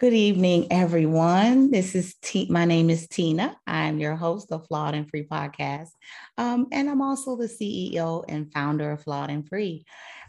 Good evening, everyone. This is T. My name is Tina. I'm your host of Flawed and Free podcast, um, and I'm also the CEO and founder of Flawed and Free.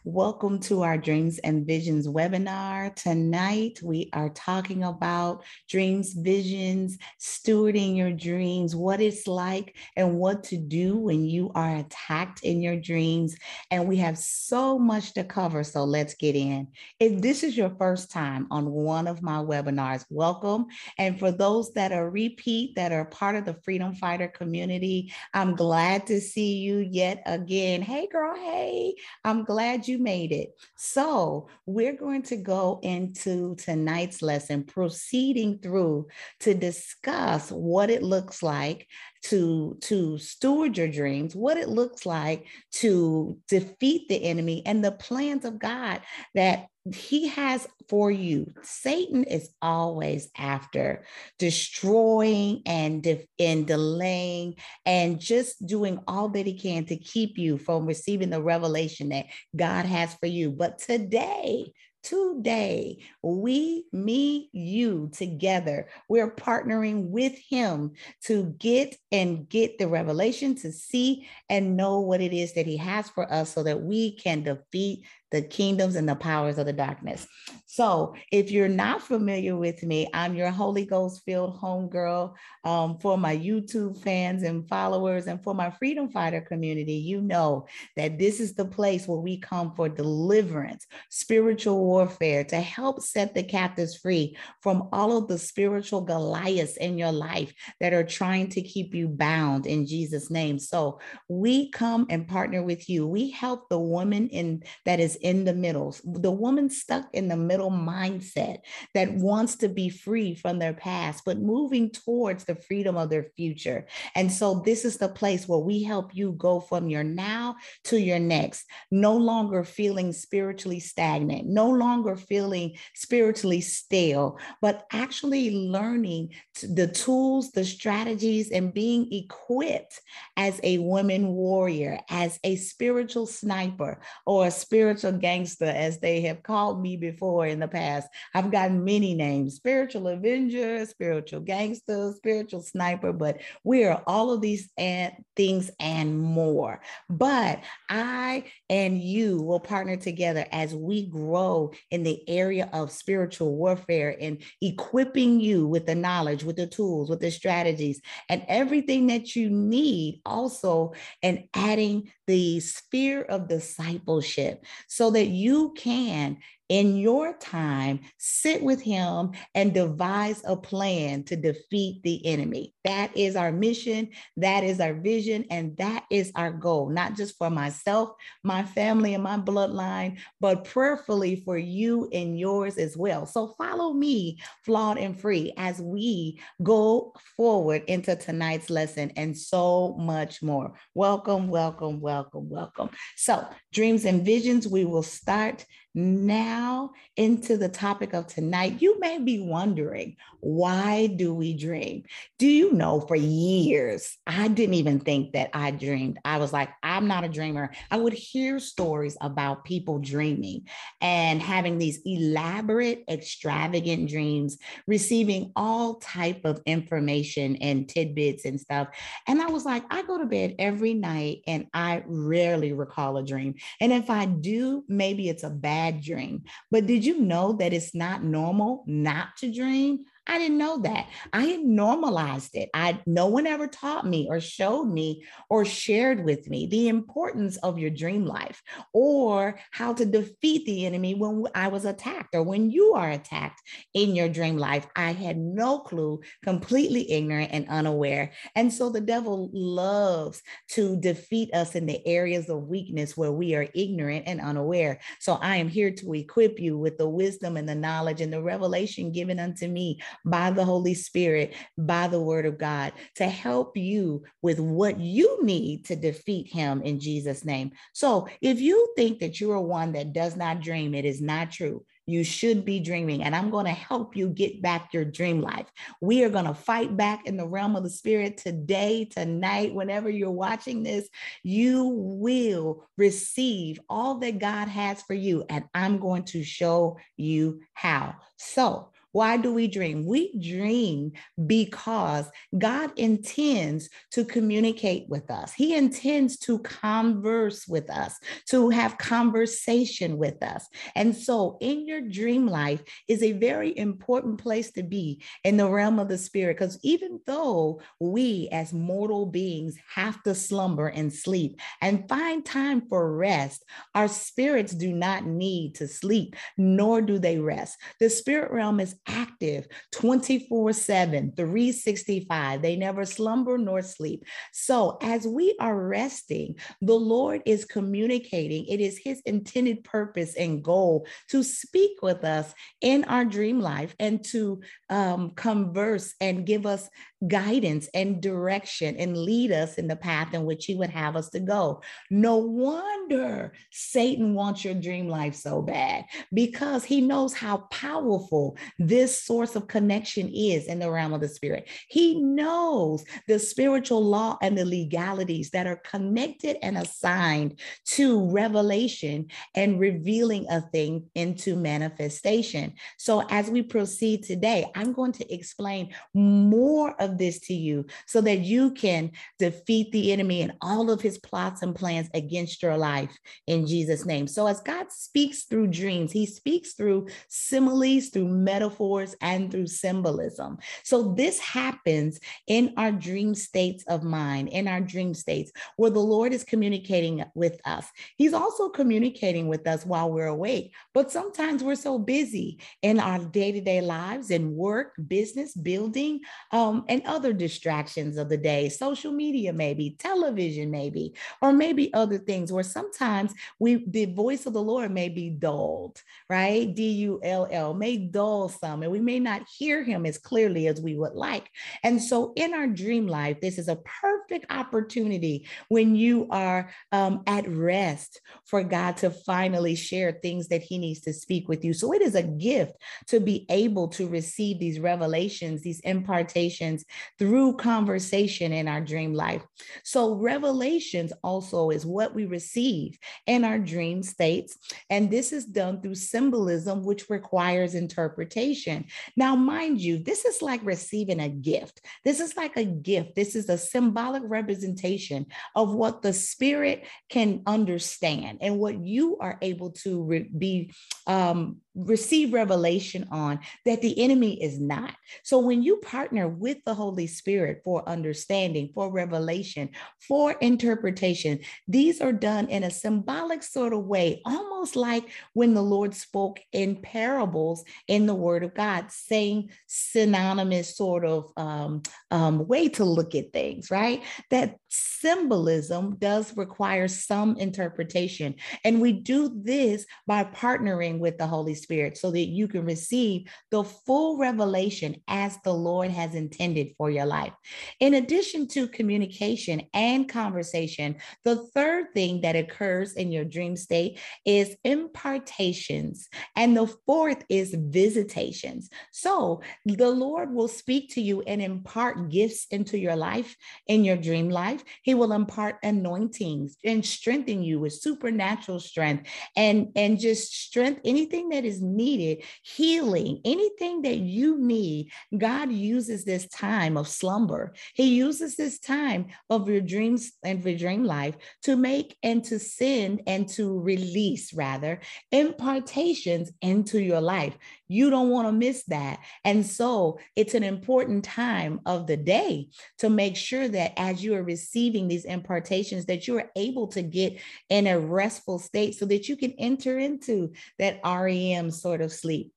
Welcome to our Dreams and Visions webinar. Tonight, we are talking about dreams, visions, stewarding your dreams, what it's like, and what to do when you are attacked in your dreams. And we have so much to cover, so let's get in. If this is your first time on one of my webinars, welcome. And for those that are repeat, that are part of the Freedom Fighter community, I'm glad to see you yet again. Hey, girl, hey, I'm glad you made it. So, we're going to go into tonight's lesson, proceeding through to discuss what it looks like to to steward your dreams what it looks like to defeat the enemy and the plans of god that he has for you. Satan is always after destroying and de- and delaying and just doing all that he can to keep you from receiving the revelation that god has for you. But today today we me you together we're partnering with him to get and get the revelation to see and know what it is that he has for us so that we can defeat the kingdoms and the powers of the darkness. So, if you're not familiar with me, I'm your Holy Ghost filled homegirl. Um, for my YouTube fans and followers, and for my Freedom Fighter community, you know that this is the place where we come for deliverance, spiritual warfare, to help set the captives free from all of the spiritual Goliaths in your life that are trying to keep you bound in Jesus' name. So, we come and partner with you. We help the woman in that is in the middle, the woman stuck in the middle mindset that wants to be free from their past, but moving towards the freedom of their future. And so, this is the place where we help you go from your now to your next, no longer feeling spiritually stagnant, no longer feeling spiritually stale, but actually learning the tools, the strategies, and being equipped as a woman warrior, as a spiritual sniper or a spiritual spiritual gangster, as they have called me before in the past. I've gotten many names spiritual avenger, spiritual gangster, spiritual sniper, but we are all of these and things and more. But I and you will partner together as we grow in the area of spiritual warfare and equipping you with the knowledge, with the tools, with the strategies, and everything that you need also, and adding the sphere of discipleship so that you can in your time, sit with him and devise a plan to defeat the enemy. That is our mission, that is our vision, and that is our goal, not just for myself, my family, and my bloodline, but prayerfully for you and yours as well. So follow me, flawed and free, as we go forward into tonight's lesson and so much more. Welcome, welcome, welcome, welcome. So, dreams and visions, we will start now into the topic of tonight, you may be wondering, why do we dream? Do you know for years, I didn't even think that I dreamed. I was like, I'm not a dreamer. I would hear stories about people dreaming and having these elaborate, extravagant dreams, receiving all type of information and tidbits and stuff. And I was like, I go to bed every night and I rarely recall a dream. And if I do, maybe it's a bad bad dream. But did you know that it's not normal not to dream? I didn't know that. I had normalized it. I no one ever taught me or showed me or shared with me the importance of your dream life or how to defeat the enemy when I was attacked or when you are attacked in your dream life. I had no clue, completely ignorant and unaware. And so the devil loves to defeat us in the areas of weakness where we are ignorant and unaware. So I am here to equip you with the wisdom and the knowledge and the revelation given unto me by the Holy Spirit, by the word of God, to help you with what you need to defeat him in Jesus' name. So if you think that you are one that does not dream, it is not true. You should be dreaming, and I'm going to help you get back your dream life. We are going to fight back in the realm of the spirit today, tonight, whenever you're watching this. You will receive all that God has for you, and I'm going to show you how. So, why do we dream? We dream because God intends to communicate with us. He intends to converse with us, to have conversation with us. And so, in your dream life is a very important place to be in the realm of the spirit. Because even though we as mortal beings have to slumber and sleep and find time for rest, our spirits do not need to sleep, nor do they rest. The spirit realm is active 24 7, 365. They never slumber nor sleep. So, as we are resting, the Lord is communicating. It is His intended purpose and goal to speak with us in our dream life and to um, converse and give us guidance and direction and lead us in the path in which He would have us to go. No wonder Satan wants your dream life so bad because he knows how powerful this source of connection is in the realm of the spirit. He knows the spiritual law and the legalities that are connected and assigned to revelation and revealing a thing into manifestation. So, as we proceed today, I'm going to explain more of of this to you so that you can defeat the enemy and all of his plots and plans against your life in Jesus' name. So, as God speaks through dreams, he speaks through similes, through metaphors, and through symbolism. So, this happens in our dream states of mind, in our dream states where the Lord is communicating with us. He's also communicating with us while we're awake, but sometimes we're so busy in our day to day lives and work, business, building, um, and and other distractions of the day, social media, maybe television, maybe, or maybe other things where sometimes we, the voice of the Lord may be dulled, right? D U L L, may dull some, and we may not hear him as clearly as we would like. And so in our dream life, this is a perfect opportunity when you are um, at rest for God to finally share things that he needs to speak with you. So it is a gift to be able to receive these revelations, these impartations through conversation in our dream life. So, revelations also is what we receive in our dream states. And this is done through symbolism, which requires interpretation. Now, mind you, this is like receiving a gift. This is like a gift. This is a symbolic representation of what the spirit can understand and what you are able to re- be um, receive revelation on that the enemy is not. So when you partner with the Holy Spirit for understanding, for revelation, for interpretation, these are done in a symbolic sort of way, almost like when the Lord spoke in parables in the Word of God, same synonymous sort of um, um, way to look at things, right? That symbolism does require some interpretation. And we do this by partnering with the Holy Spirit so that you can receive the full revelation as the Lord has intended for your life. In addition to communication and conversation, the third thing that occurs in your dream state is impartations. And the fourth is visitations. So the Lord will speak to you and impart gifts into your life in your dream life. He will impart anointings and strengthen you with supernatural strength and, and just strength, anything that is needed, healing, anything that you need. God uses this time of slumber. He uses this time of your dreams and your dream life to make and to send and to release, rather, impartations into your life. You don't want to miss that. And so it's an important time of the day to make sure that as you are receiving these impartations, that you are able to get in a restful state so that you can enter into that REM sort of sleep.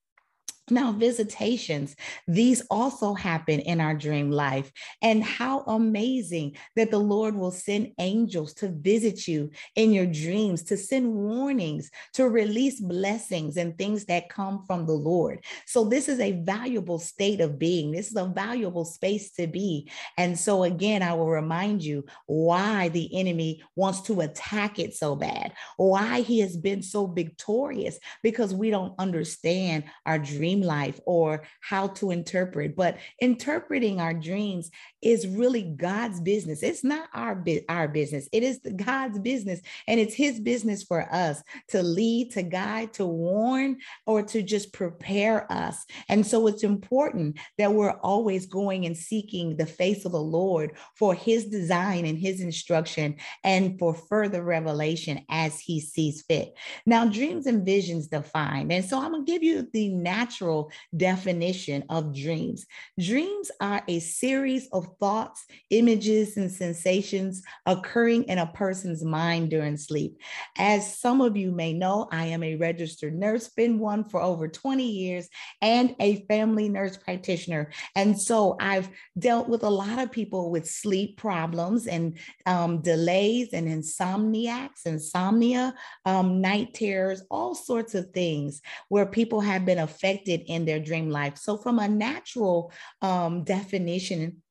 Now, visitations, these also happen in our dream life. And how amazing that the Lord will send angels to visit you in your dreams, to send warnings, to release blessings and things that come from the Lord. So, this is a valuable state of being. This is a valuable space to be. And so, again, I will remind you why the enemy wants to attack it so bad, why he has been so victorious, because we don't understand our dream dream life or how to interpret. But interpreting our dreams is really God's business. It's not our, our business, it is God's business. And it's His business for us to lead, to guide, to warn, or to just prepare us. And so it's important that we're always going and seeking the face of the Lord for His design and His instruction and for further revelation as He sees fit. Now, dreams and visions defined. And so I'm going to give you the natural natural definition of dreams. Dreams are a series of thoughts, images, and sensations occurring in a person's mind during sleep. As some of you may know, I am a registered nurse, been one for over 20 years, and a family nurse practitioner. And so I've dealt with a lot of people with sleep problems and um, delays and insomniacs, insomnia, um, night terrors, all sorts of things where people have been affected in their dream life. So, from a natural um, definition,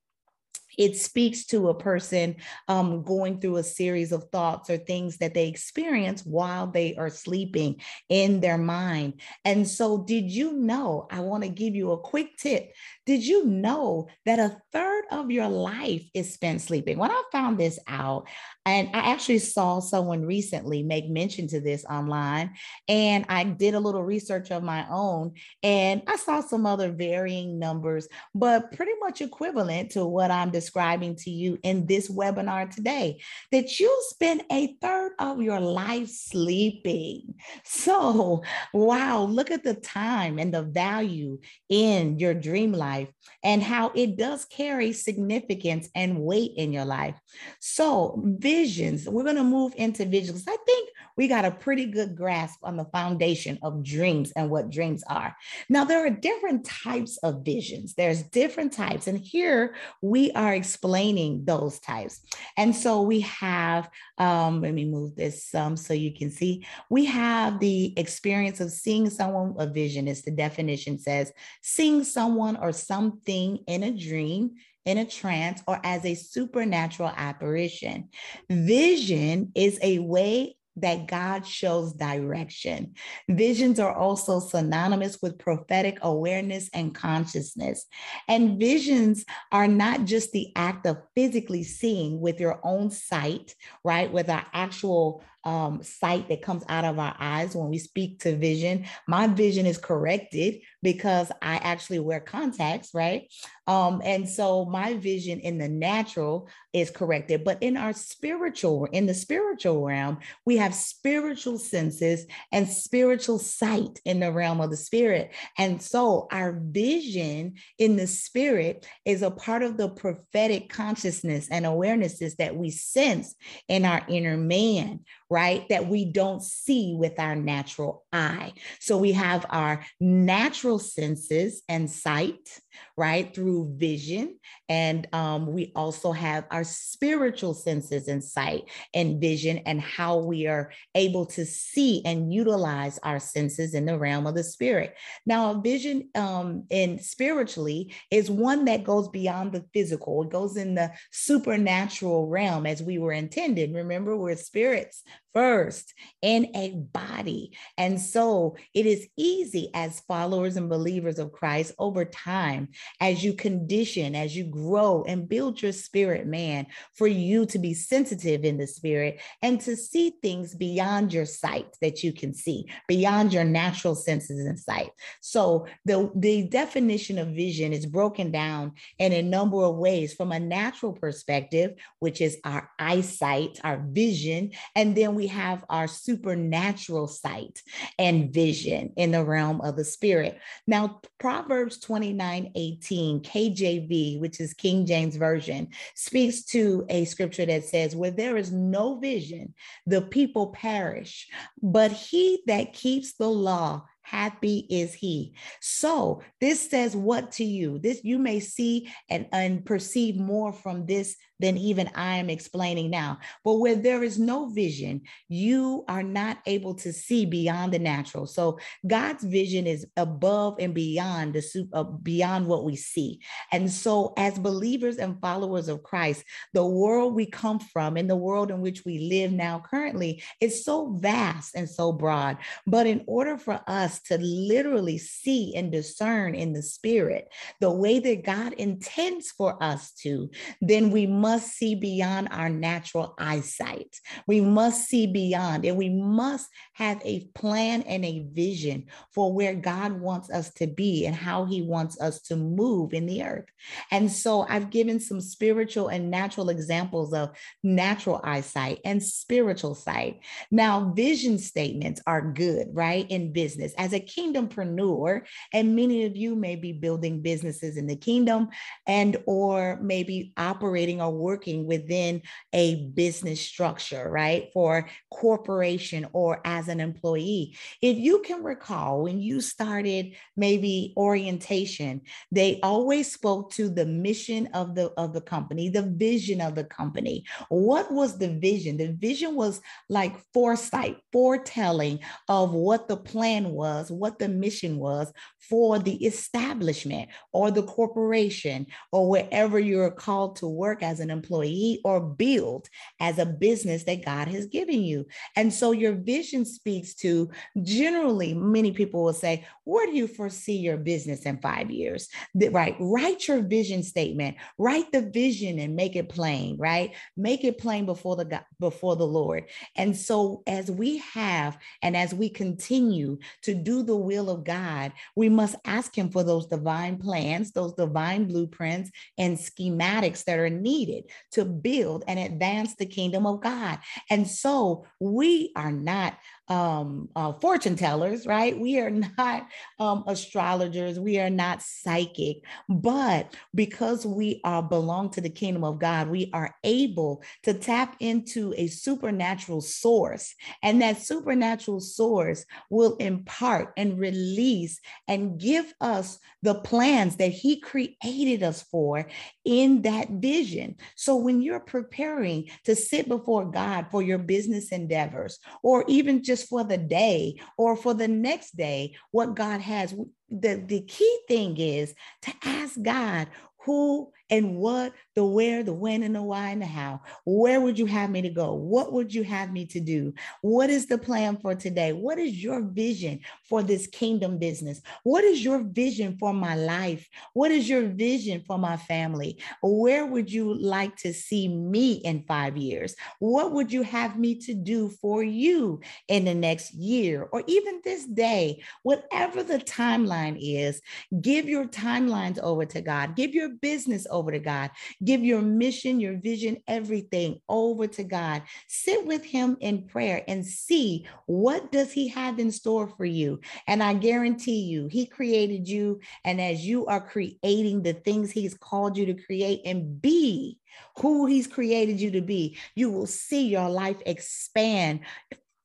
it speaks to a person um, going through a series of thoughts or things that they experience while they are sleeping in their mind. And so, did you know? I want to give you a quick tip. Did you know that a third of your life is spent sleeping? When I found this out, and I actually saw someone recently make mention to this online, and I did a little research of my own, and I saw some other varying numbers, but pretty much equivalent to what I'm describing to you in this webinar today that you spend a third of your life sleeping. So, wow, look at the time and the value in your dream life and how it does carry significance and weight in your life. So, visions, we're going to move into visions. I think we got a pretty good grasp on the foundation of dreams and what dreams are. Now, there are different types of visions, there's different types. And here we are explaining those types. And so we have, um, let me move this some so you can see, we have the experience of seeing someone, a vision, as the definition says, seeing someone or something in a dream in a trance or as a supernatural apparition. Vision is a way that God shows direction. Visions are also synonymous with prophetic awareness and consciousness. And visions are not just the act of physically seeing with your own sight, right? With our actual um, sight that comes out of our eyes when we speak to vision. My vision is corrected because I actually wear contacts, right? Um, and so my vision in the natural is corrected, but in our spiritual, in the spiritual realm, we have spiritual senses and spiritual sight in the realm of the spirit. And so our vision in the spirit is a part of the prophetic consciousness and awarenesses that we sense in our inner man, right? That we don't see with our natural eye. So we have our natural senses and sight, right? Through vision. And um, we also have our spiritual senses and sight and vision and how we are able to see and utilize our senses in the realm of the spirit. Now, a vision um, in spiritually is one that goes beyond the physical. It goes in the supernatural realm as we were intended. Remember, we're spirits first in a body. And so it is easy as followers and believers of Christ over time, as you condition, as you grow and build your spirit, man, for you to be sensitive in the spirit and to see things beyond your sight that you can see, beyond your natural senses and sight. So the, the definition of vision is broken down in a number of ways from a natural perspective, which is our eyesight, our vision, and then we have our supernatural sight and vision in the realm of the spirit. Now, Proverbs 29 18, KJV, which is King James Version, speaks to a scripture that says, Where there is no vision, the people perish, but he that keeps the law happy is he. So this says what to you? This you may see and, and perceive more from this than even I am explaining now. But where there is no vision, you are not able to see beyond the natural. So God's vision is above and beyond the uh, beyond what we see. And so as believers and followers of Christ, the world we come from and the world in which we live now currently is so vast and so broad. But in order for us to literally see and discern in the spirit the way that God intends for us to, then we must must see beyond our natural eyesight. We must see beyond, and we must have a plan and a vision for where God wants us to be and how He wants us to move in the earth. And so I've given some spiritual and natural examples of natural eyesight and spiritual sight. Now, vision statements are good, right? In business. As a kingdompreneur, and many of you may be building businesses in the kingdom and or maybe operating or working within a business structure, right? For corporation or as an employee. If you can recall when you started maybe orientation, they always spoke to the mission of the of the company, the vision of the company. What was the vision? The vision was like foresight, foretelling of what the plan was, what the mission was for the establishment or the corporation or wherever you're called to work as an employee or build as a business that God has given you. And so your vision speaks to generally, many people will say, Where do you foresee your business in five years? Right. Write your vision statement, write the vision and make it plain, right? Make it plain before the God, before the Lord. And so as we have and as we continue to do the will of God, we must ask him for those divine plans, those divine blueprints and schematics that are needed to build and advance the kingdom of God. And so we are not um, uh, fortune tellers, right? We are not um, astrologers. We are not psychic, but because we are belong to the kingdom of God, we are able to tap into a supernatural source, and that supernatural source will impart and release and give us the plans that He created us for in that vision. So when you're preparing to sit before God for your business endeavors, or even just for the day or for the next day what God has. The, the key thing is to ask God, who and what, the where, the when, and the why, and the how. Where would you have me to go? What would you have me to do? What is the plan for today? What is your vision for this kingdom business? What is your vision for my life? What is your vision for my family? Where would you like to see me in five years? What would you have me to do for you in the next year or even this day? Whatever the timeline is, give your timelines over to God. Give your business over to God. Give your mission, your vision, everything over to God. Sit with him in prayer and see what does he have in store for you. And I guarantee you, he created you and as you are creating the things he's called you to create and be who he's created you to be, you will see your life expand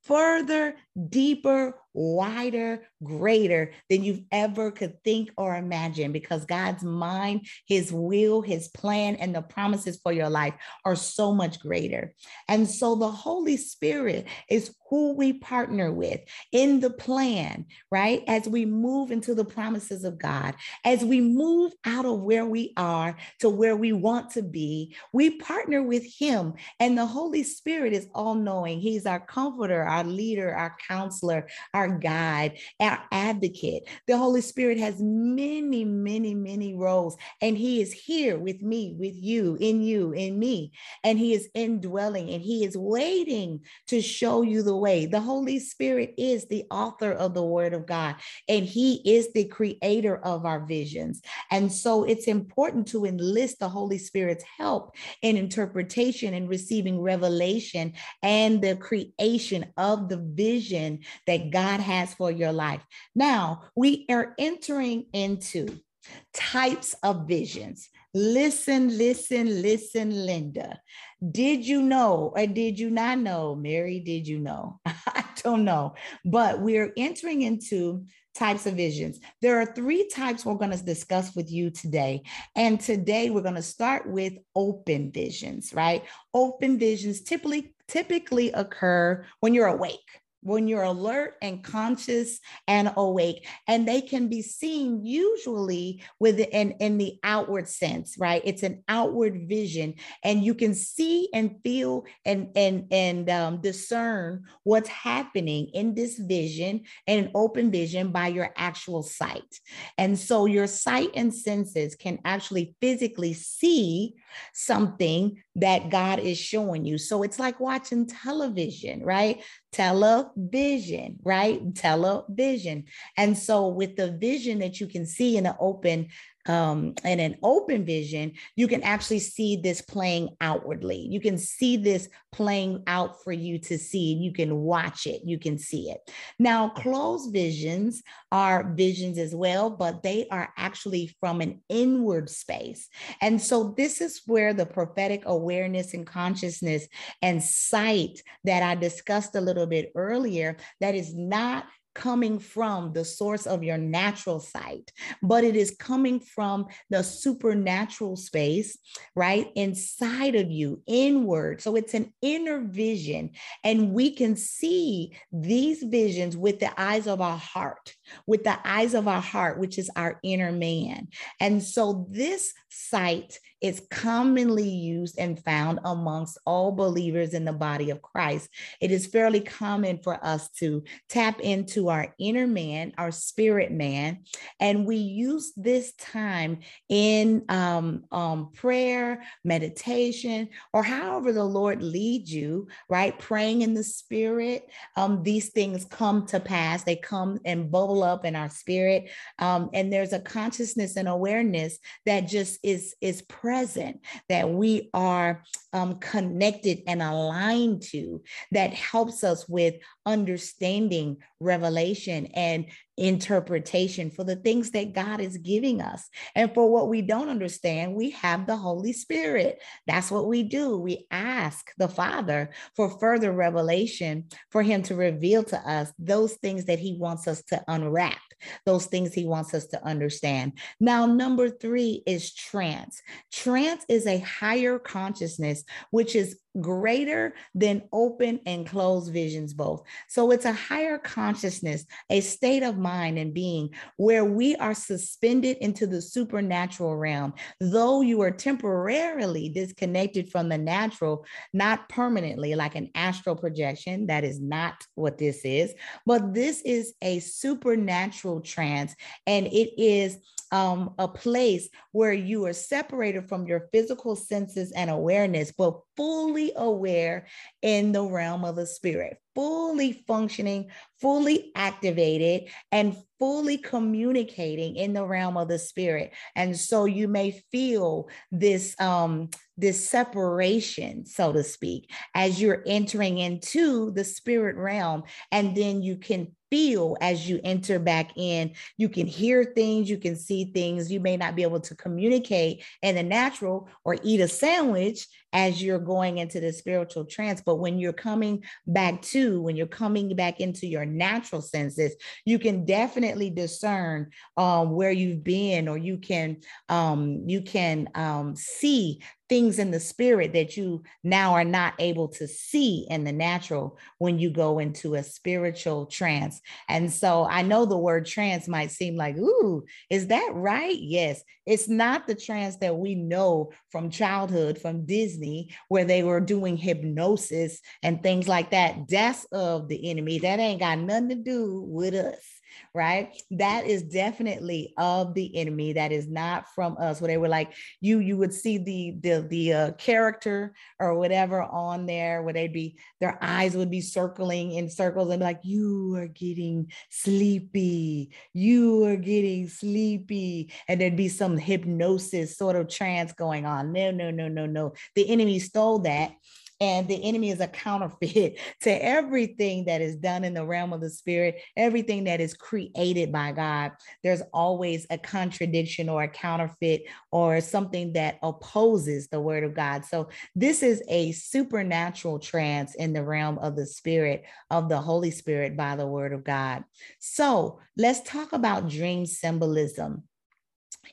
further deeper, wider, greater than you've ever could think or imagine because God's mind, his will, his plan, and the promises for your life are so much greater. And so the Holy Spirit is who we partner with in the plan, right? As we move into the promises of God, as we move out of where we are to where we want to be, we partner with Him. And the Holy Spirit is all knowing. He's our comforter, our leader, our counselor, our guide, our advocate. The Holy Spirit has many, many, many roles, and He is here with me, with you, in you, in me. And He is indwelling and He is waiting to show you the way. The Holy Spirit is the author of the Word of God, and He is the creator of our visions. And so it's important to enlist the Holy Spirit's help in interpretation and receiving revelation and the creation of the vision that God has for your life. Now, we are entering into types of visions. Listen, listen, listen, Linda. Did you know or did you not know? Mary, did you know? I don't know. But we're entering into types of visions. There are three types we're going to discuss with you today. And today we're going to start with open visions, right? Open visions typically typically occur when you're awake when you're alert and conscious and awake. And they can be seen usually within in the outward sense right? It's an outward vision and you can see and feel and and and um, discern what's happening in this vision and an open vision by your actual sight. And so your sight and senses can actually physically see something that god is showing you. So it's like watching television right television, right? Television. And so with the vision that you can see in an open um, and an open vision, you can actually see this playing outwardly. You can see this playing out for you to see. and You can watch it, you can see it. Now, closed visions are visions as well, but they are actually from an inward space. And so, this is where the prophetic awareness and consciousness and sight that I discussed a little bit earlier, that is not coming from the source of your natural sight, but it is coming from the supernatural space, right? Inside of you, inward. So it's an inner vision. And we can see these visions with the eyes of our heart, with the eyes of our heart, which is our inner man. And so this sight is commonly used and found amongst all believers in the body of Christ. It is fairly common for us to tap into our inner man, our spirit man, and we use this time in um, um, prayer, meditation, or however the Lord leads you, right? Praying in the spirit. Um, these things come to pass, they come and bubble up in our spirit. Um, and there's a consciousness and awareness that just is, is present, that we are um, connected and aligned to, that helps us with understanding, revelation, and interpretation for the things that God is giving us. And for what we don't understand, we have the Holy Spirit. That's what we do. We ask the Father for further revelation, for Him to reveal to us those things that He wants us to unwrap, those things He wants us to understand. Now, number three is trance. Trance is a higher consciousness, which is greater than open and closed visions both. So it's a higher consciousness, a state of mind and being where we are suspended into the supernatural realm. Though you are temporarily disconnected from the natural, not permanently like an astral projection, that is not what this is, but this is a supernatural trance and it is um, a place where you are separated from your physical senses and awareness, but fully aware in the realm of the spirit, fully functioning, fully activated, and fully communicating in the realm of the spirit. And so you may feel this um this separation, so to speak, as you're entering into the spirit realm, and then you can feel as you enter back in. You can hear things, you can see things. You may not be able to communicate in the natural or eat a sandwich as you're going into the spiritual trance. But when you're coming back to, when you're coming back into your natural senses, you can definitely discern um, where you've been, or you can um, you can um, see things in the spirit that you now are not able to see in the natural when you go into a spiritual trance. And so I know the word trance might seem like, ooh, is that right? Yes, it's not the trance that we know from childhood, from Disney, where they were doing hypnosis and things like that. That's of the enemy. That ain't got nothing to do with us right? That is definitely of the enemy. That is not from us. Where they were like, you you would see the the the uh, character or whatever on there, where they'd be their eyes would be circling in circles and be like, you are getting sleepy, you are getting sleepy, and there'd be some hypnosis sort of trance going on. No, no, no, no, no. The enemy stole that and the enemy is a counterfeit to everything that is done in the realm of the spirit, everything that is created by God. There's always a contradiction or a counterfeit or something that opposes the word of God. So this is a supernatural trance in the realm of the spirit of the Holy Spirit by the word of God. So let's talk about dream symbolism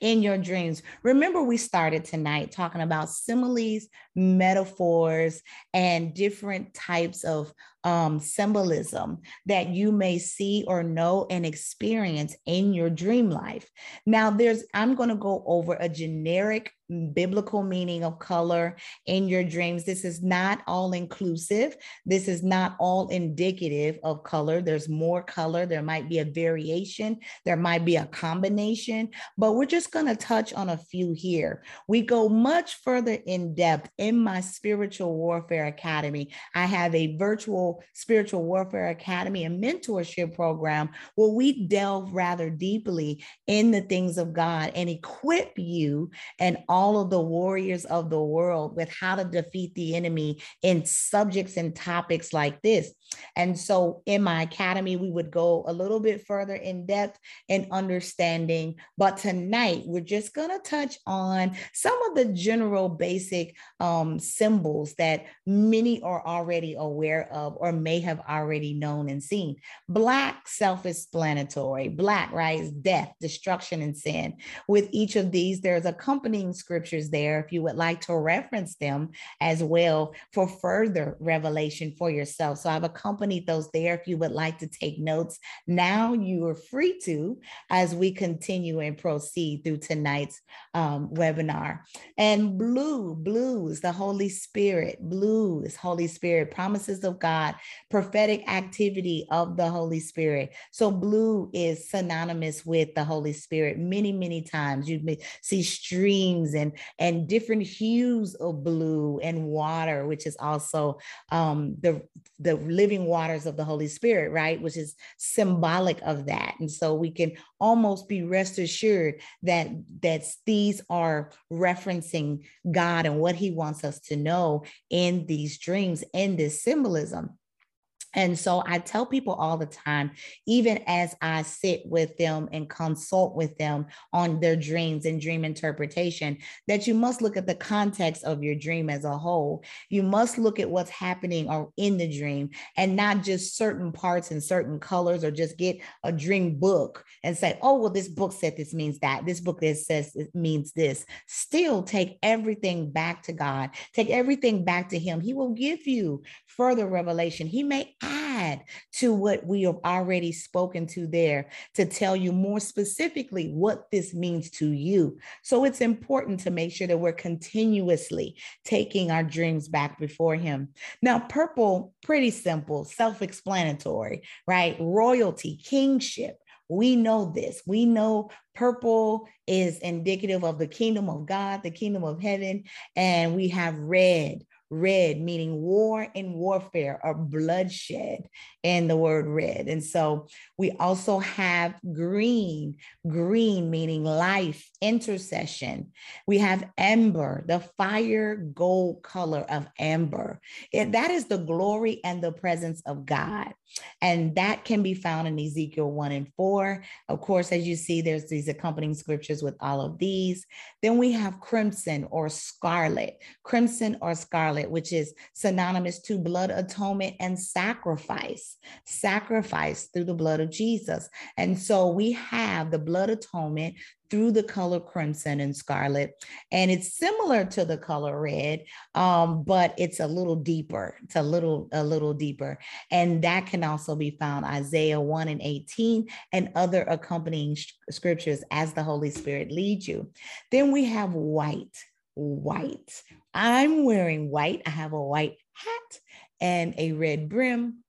in your dreams. Remember, we started tonight talking about similes, metaphors, and different types of um, symbolism that you may see or know and experience in your dream life. Now, there's, I'm going to go over a generic biblical meaning of color in your dreams. This is not all inclusive. This is not all indicative of color. There's more color. There might be a variation. There might be a combination, but we're just going to touch on a few here. We go much further in depth in my spiritual warfare academy. I have a virtual Spiritual Warfare Academy and mentorship program where we delve rather deeply in the things of God and equip you and all of the warriors of the world with how to defeat the enemy in subjects and topics like this. And so in my academy, we would go a little bit further in depth in understanding. But tonight, we're just going to touch on some of the general basic um, symbols that many are already aware of or may have already known and seen. Black, self explanatory. Black, right, death, destruction, and sin. With each of these, there's accompanying scriptures there if you would like to reference them as well for further revelation for yourself. So I've accompanied those there if you would like to take notes. Now you are free to as we continue and proceed through tonight's um, webinar. And blue, blue is the Holy Spirit. Blue is Holy Spirit, promises of God, prophetic activity of the Holy Spirit. So blue is synonymous with the Holy Spirit. Many, many times you see streams and and different hues of blue and water, which is also um, the the living living waters of the Holy Spirit, right? Which is symbolic of that. And so we can almost be rest assured that that these are referencing God and what he wants us to know in these dreams in this symbolism. And so I tell people all the time, even as I sit with them and consult with them on their dreams and dream interpretation, that you must look at the context of your dream as a whole. You must look at what's happening or in the dream and not just certain parts and certain colors or just get a dream book and say, oh, well, this book said this means that. This book that says it means this. Still take everything back to God. Take everything back to Him. He will give you further revelation. He may add to what we have already spoken to there to tell you more specifically what this means to you. So it's important to make sure that we're continuously taking our dreams back before Him. Now, purple, pretty simple, self explanatory, right? Royalty, kingship. We know this. We know purple is indicative of the kingdom of God, the kingdom of heaven. And we have red, red, meaning war and warfare or bloodshed in the word red. And so we also have green, green meaning life, intercession. We have amber, the fire gold color of amber. That is the glory and the presence of God. And that can be found in Ezekiel 1 and 4. Of course, as you see, there's these accompanying scriptures with all of these. Then we have crimson or scarlet, crimson or scarlet, which is synonymous to blood atonement and sacrifice, sacrifice through the blood of Jesus. And so we have the blood atonement through the color crimson and scarlet. And it's similar to the color red, um, but it's a little deeper. It's a little, a little deeper. And that can also be found Isaiah 1 and 18 and other accompanying scriptures as the Holy Spirit leads you. Then we have white, white. I'm wearing white. I have a white hat and a red brim,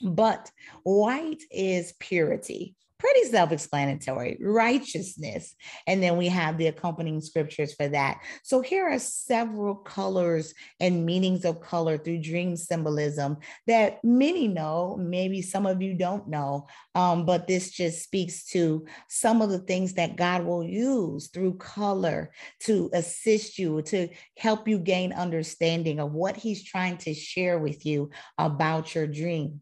but white is purity pretty self explanatory righteousness. And then we have the accompanying scriptures for that. So here are several colors and meanings of color through dream symbolism that many know, maybe some of you don't know, um, but this just speaks to some of the things that God will use through color to assist you, to help you gain understanding of what He's trying to share with you about your dream.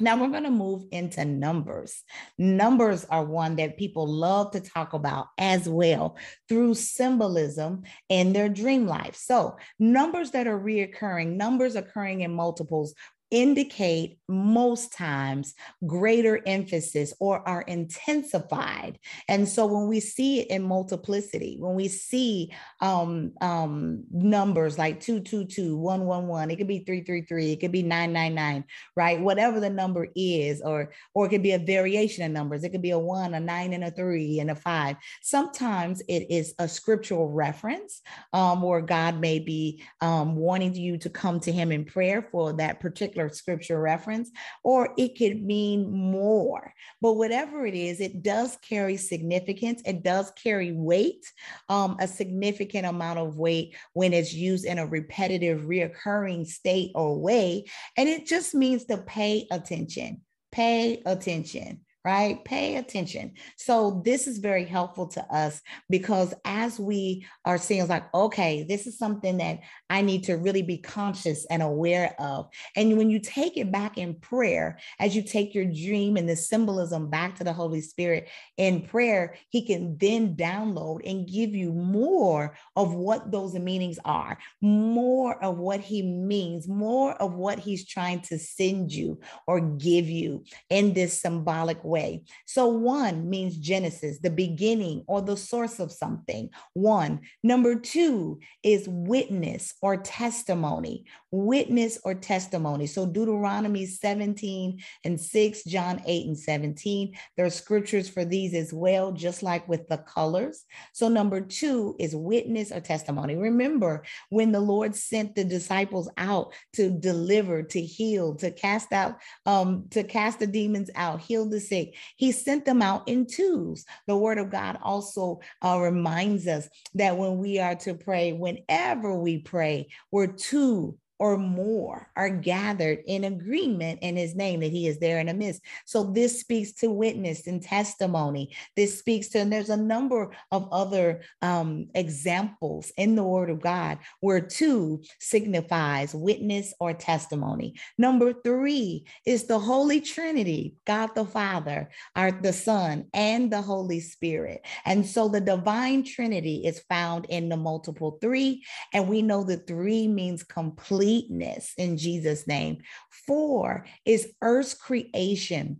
Now we're going to move into numbers. Numbers are one that people love to talk about as well through symbolism in their dream life. So, numbers that are reoccurring, numbers occurring in multiples indicate most times greater emphasis or are intensified. And so when we see it in multiplicity, when we see um, um, numbers like 222, 111, it could be 333, it could be 999, right? Whatever the number is, or, or it could be a variation of numbers. It could be a one, a nine, and a three, and a five. Sometimes it is a scriptural reference um, or God may be um, wanting you to come to Him in prayer for that particular particular scripture reference, or it could mean more. But whatever it is, it does carry significance. It does carry weight, um, a significant amount of weight when it's used in a repetitive, reoccurring state or way. And it just means to pay attention. Pay attention right? Pay attention. So this is very helpful to us because as we are seeing, like, okay, this is something that I need to really be conscious and aware of. And when you take it back in prayer, as you take your dream and the symbolism back to the Holy Spirit in prayer, He can then download and give you more of what those meanings are, more of what He means, more of what He's trying to send you or give you in this symbolic way way. So, one means Genesis, the beginning or the source of something. One. Number two is witness or testimony. Witness or testimony. So, Deuteronomy 17 and 6, John 8 and 17. There are scriptures for these as well, just like with the colors. So, number two is witness or testimony. Remember when the Lord sent the disciples out to deliver, to heal, to cast out, um, to cast the demons out, heal the sick, he sent them out in twos. The word of God also uh, reminds us that when we are to pray, whenever we pray, we're two or more are gathered in agreement in his name that he is there in the midst. So this speaks to witness and testimony. This speaks to, and there's a number of other um, examples in the word of God where two signifies witness or testimony. Number three is the Holy Trinity, God the Father, our, the Son, and the Holy Spirit. And so the divine Trinity is found in the multiple three. And we know that three means complete completeness in Jesus' name. Four is earth's creation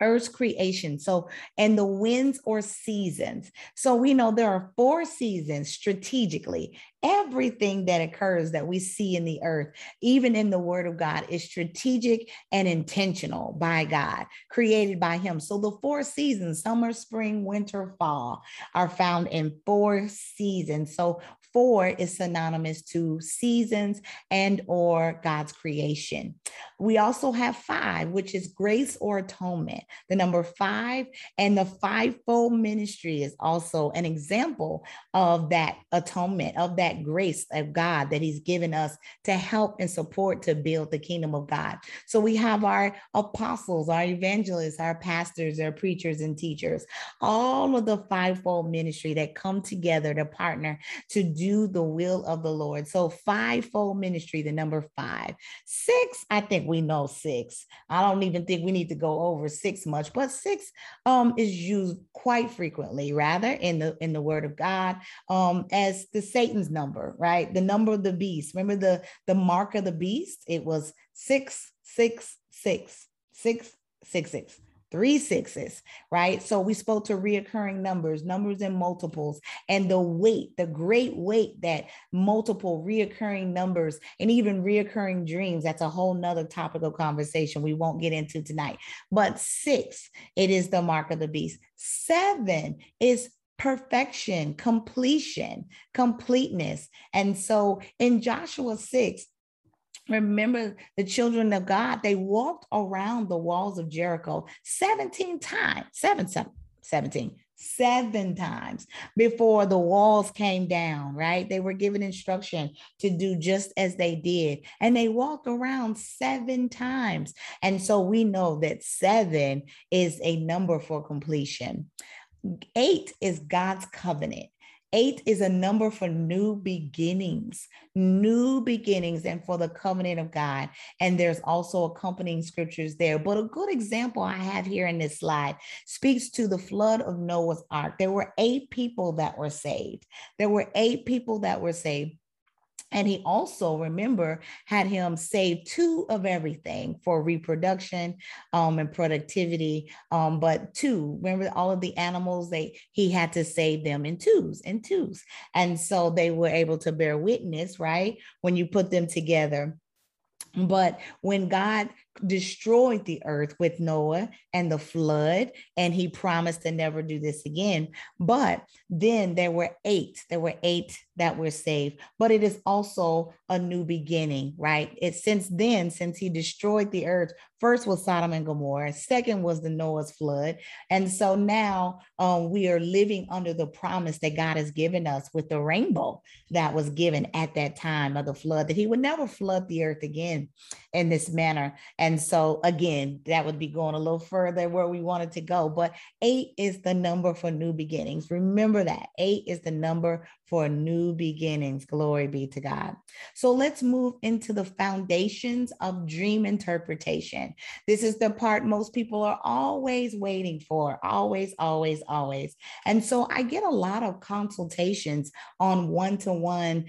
earth's creation. So, and the winds or seasons. So, we know there are four seasons strategically everything that occurs that we see in the earth, even in the word of God, is strategic and intentional by God, created by Him. So the four seasons summer, spring, winter, fall are found in four seasons. So four is synonymous to seasons and or God's creation. We also have five, which is grace or atonement. The number five and the fivefold ministry is also an example of that atonement, of that that grace of God that He's given us to help and support to build the kingdom of God. So we have our apostles, our evangelists, our pastors, our preachers, and teachers, all of the fivefold ministry that come together to partner to do the will of the Lord. So, fivefold ministry, the number five. Six, I think we know six. I don't even think we need to go over six much, but six um, is used quite frequently, rather in the in the Word of God, um, as the Satan's number, right? The number of the beast. Remember the the mark of the beast? It was six, six, six, six, six, six three sixes, right? So we spoke to reoccurring numbers, numbers and multiples, and the weight, the great weight that multiple reoccurring numbers and even reoccurring dreams. That's a whole nother topic of conversation we won't get into tonight. But six, it is the mark of the beast. Seven is perfection, completion, completeness. And so in Joshua 6, Remember the children of God, they walked around the walls of Jericho 17 times, seven, seven, 17, seven times before the walls came down, right? They were given instruction to do just as they did. And they walked around seven times. And so we know that seven is a number for completion. Eight is God's covenant. Eight is a number for new beginnings, new beginnings, and for the covenant of God. And there's also accompanying scriptures there. But a good example I have here in this slide speaks to the flood of Noah's ark. There were eight people that were saved. There were eight people that were saved. And he also, remember, had him save two of everything for reproduction um, and productivity. Um, but two, remember all of the animals, they he had to save them in twos and twos. And so they were able to bear witness, right? When you put them together. But when God destroyed the earth with Noah and the flood, and he promised to never do this again. But then there were eight, there were eight that were saved, but it is also a new beginning, right? It since then, since he destroyed the earth, first was Sodom and Gomorrah, second was the Noah's flood. And so now um, we are living under the promise that God has given us with the rainbow that was given at that time of the flood, that he would never flood the earth again in this manner. And so, again, that would be going a little further where we wanted to go. But eight is the number for new beginnings. Remember that eight is the number for new beginnings. Glory be to God. So, let's move into the foundations of dream interpretation. This is the part most people are always waiting for, always, always, always. And so, I get a lot of consultations on one to one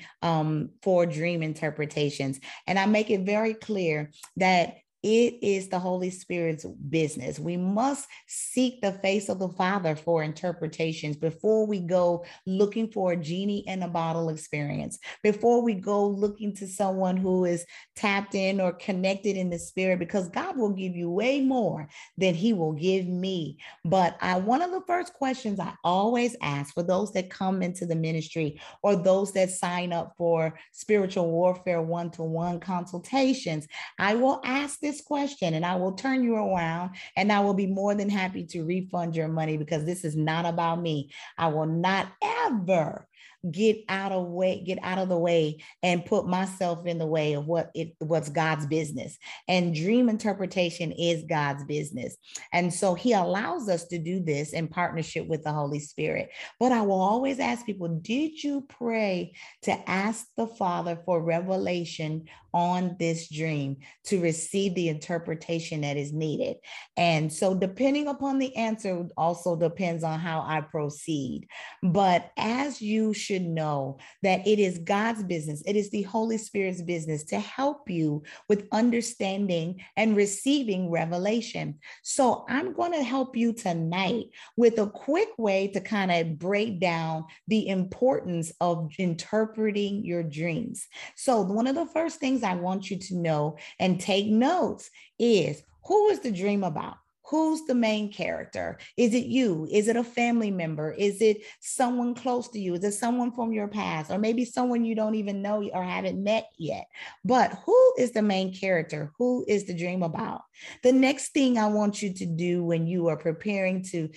for dream interpretations. And I make it very clear that it is the Holy Spirit's business. We must seek the face of the Father for interpretations before we go looking for a genie in a bottle experience, before we go looking to someone who is tapped in or connected in the spirit, because God will give you way more than He will give me. But I, one of the first questions I always ask for those that come into the ministry or those that sign up for spiritual warfare one to one consultations, I will ask this question and I will turn you around and I will be more than happy to refund your money because this is not about me. I will not ever get out of way get out of the way and put myself in the way of what it what's God's business. And dream interpretation is God's business. And so he allows us to do this in partnership with the Holy Spirit. But I will always ask people did you pray to ask the Father for revelation on this dream to receive the interpretation that is needed? And so depending upon the answer also depends on how I proceed. But as you should know that it is God's business, it is the Holy Spirit's business to help you with understanding and receiving revelation. So I'm going to help you tonight with a quick way to kind of break down the importance of interpreting your dreams. So, one of the first things I want you to know and take notes is who is the dream about? Who's the main character? Is it you? Is it a family member? Is it someone close to you? Is it someone from your past? Or maybe someone you don't even know or haven't met yet? But who is the main character? Who is the dream about? The next thing I want you to do when you are preparing to,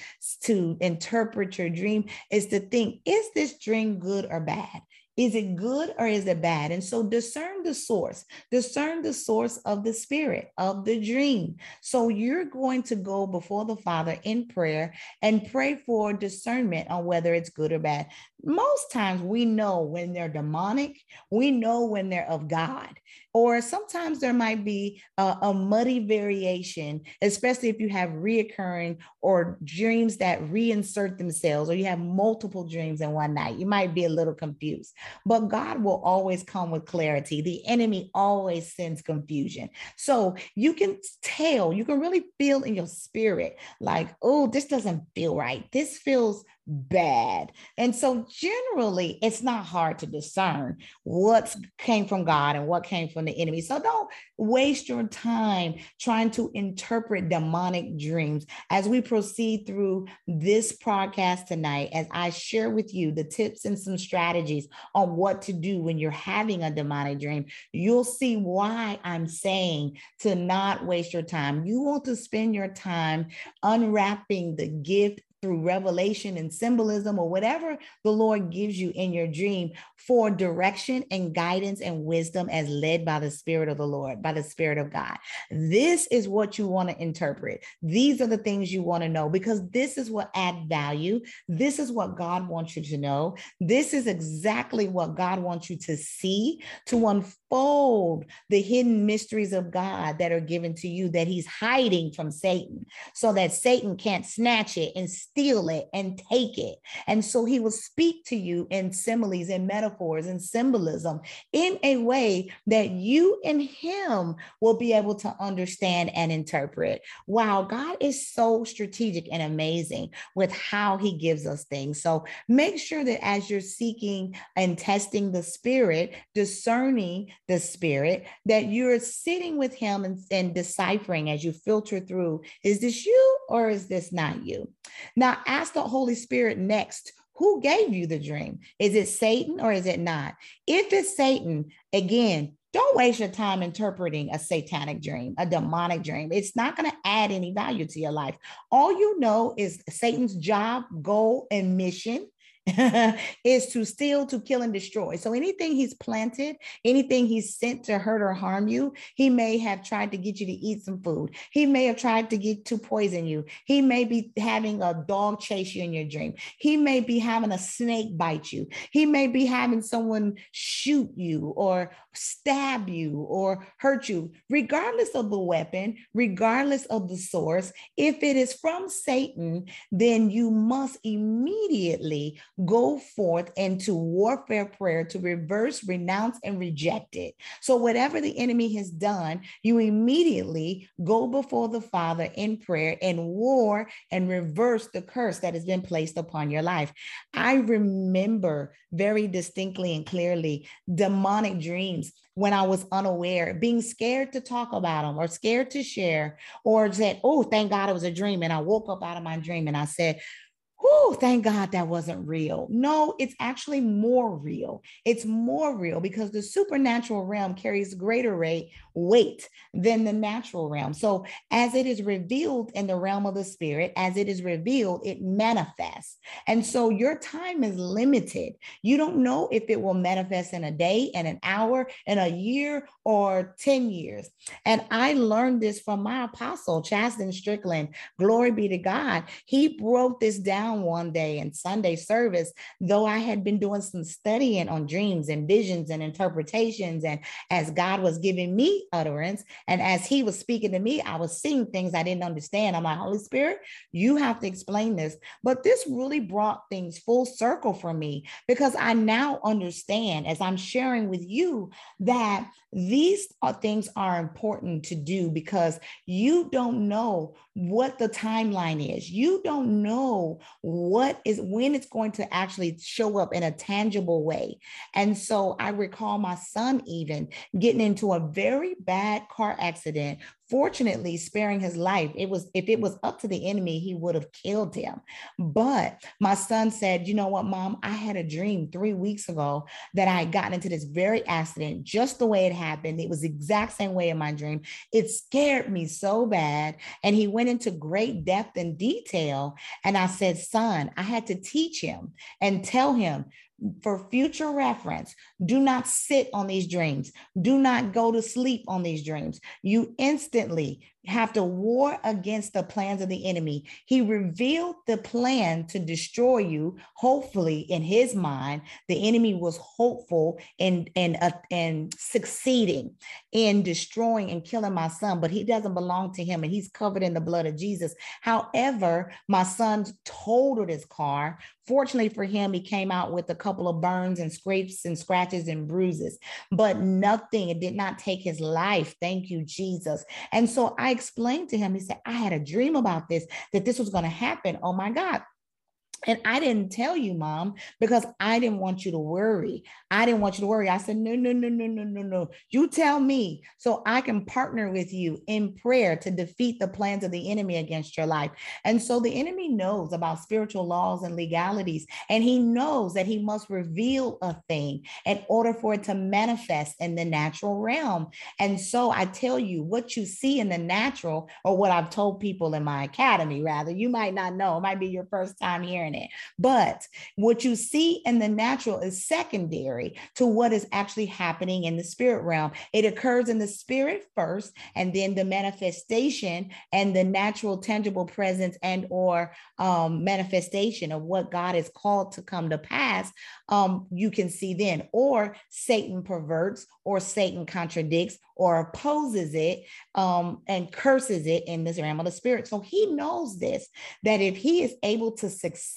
to interpret your dream is to think is this dream good or bad? Is it good or is it bad? And so discern the source, discern the source of the spirit, of the dream. So you're going to go before the Father in prayer and pray for discernment on whether it's good or bad. Most times we know when they're demonic, we know when they're of God or sometimes there might be a, a, muddy variation, especially if you have reoccurring or dreams that reinsert themselves, or you have multiple dreams in one night. You might be a little confused, but God will always come with clarity. The enemy always sends confusion. So you can tell, you can really feel in your spirit like, oh, this doesn't feel right. This feels bad. And so generally it's not hard to discern what came from God and what came from the enemy. So don't waste your time trying to interpret demonic dreams as we proceed through this podcast tonight as I share with you the tips and some strategies on what to do when you're having a demonic dream. You'll see why I'm saying to not waste your time. You want to spend your time unwrapping the gift through revelation and symbolism or whatever the Lord gives you in your dream for direction and guidance and wisdom as led by the Spirit of the Lord, by the Spirit of God. This is what you want to interpret. These are the things you want to know because this is what add value. This is what God wants you to know. This is exactly what God wants you to see, to unfold the hidden mysteries of God that are given to you that He's hiding from Satan so that Satan can't snatch it and steal it and take it. And so he will speak to you in similes and metaphors and symbolism in a way that you and him will be able to understand and interpret. Wow, God is so strategic and amazing with how he gives us things. So make sure that as you're seeking and testing the spirit, discerning the spirit, that you're sitting with him and, and deciphering as you filter through is this you or is this not you? Now, ask the Holy Spirit next who gave you the dream? Is it Satan or is it not? If it's Satan, again, don't waste your time interpreting a satanic dream, a demonic dream. It's not going to add any value to your life. All you know is Satan's job, goal, and mission is to steal, to kill, and destroy. So anything he's planted, anything he's sent to hurt or harm you, he may have tried to get you to eat some food. He may have tried to get to poison you. He may be having a dog chase you in your dream. He may be having a snake bite you. He may be having someone shoot you or stab you or hurt you, regardless of the weapon, regardless of the source. If it is from Satan, then you must immediately go forth into warfare prayer to reverse, renounce, and reject it. So, whatever the enemy has done, you immediately go before the Father in prayer and war and reverse the curse that has been placed upon your life. I remember very distinctly and clearly demonic dreams when I was unaware, being scared to talk about them or scared to share, or said, Oh, thank God it was a dream. And I woke up out of my dream and I said, Whew, thank God that wasn't real. No, it's actually more real. It's more real because the supernatural realm carries greater rate weight than the natural realm. So, as it is revealed in the realm of the spirit, as it is revealed, it manifests. And so, your time is limited. You don't know if it will manifest in a day, in an hour, in a year, or 10 years. And I learned this from my apostle, Chasten Strickland. Glory be to God. He broke this down one day in Sunday service, though I had been doing some studying on dreams and visions and interpretations. And as God was giving me utterance. And as he was speaking to me, I was seeing things I didn't understand. I'm like, Holy Spirit, you have to explain this. But this really brought things full circle for me because I now understand as I'm sharing with you that these things are important to do because you don't know what the timeline is. You don't know what is when it's going to actually show up in a tangible way. And so I recall my son even getting into a very bad car accident fortunately sparing his life it was if it was up to the enemy he would have killed him. But my son said you know what mom? I had a dream three weeks ago that i had gotten into this very accident just the way it happened. It was the exact same way in my dream. It scared me so bad. And he went into great depth and detail and i said son i had to teach him and tell him for future reference, do not sit on these dreams. Do not go to sleep on these dreams. You instantly have to war against the plans of the enemy. He revealed the plan to destroy you. Hopefully, in his mind, the enemy was hopeful and and uh, and succeeding in destroying and killing my son, but he doesn't belong to him, and he's covered in the blood of Jesus. However, my son totaled his car. Fortunately for him, he came out with a couple of burns and scrapes and scratches and bruises, but nothing. It did not take his life. Thank you, Jesus. And so I explained to him, he said, I had a dream about this, that this was going to happen. Oh my God. And I didn't tell you, mom, because I didn't want you to worry. I didn't want you to worry. I said, no, no, no, no, no, no, no. You tell me so I can partner with you in prayer to defeat the plans of the enemy against your life. And so the enemy knows about spiritual laws and legalities, and he knows that he must reveal a thing in order for it to manifest in the natural realm. And so I tell you, what you see in the natural, or what I've told people in my academy, rather, you might not know, it might be your first time hearing it. But what you see in the natural is secondary to what is actually happening in the spirit realm. It occurs in the spirit first, and then the manifestation and the natural, tangible presence and or um, manifestation of what God is called to come to pass. Um, you can see then, or Satan perverts, or Satan contradicts, or opposes it um, and curses it in this realm of the spirit. So he knows this that if he is able to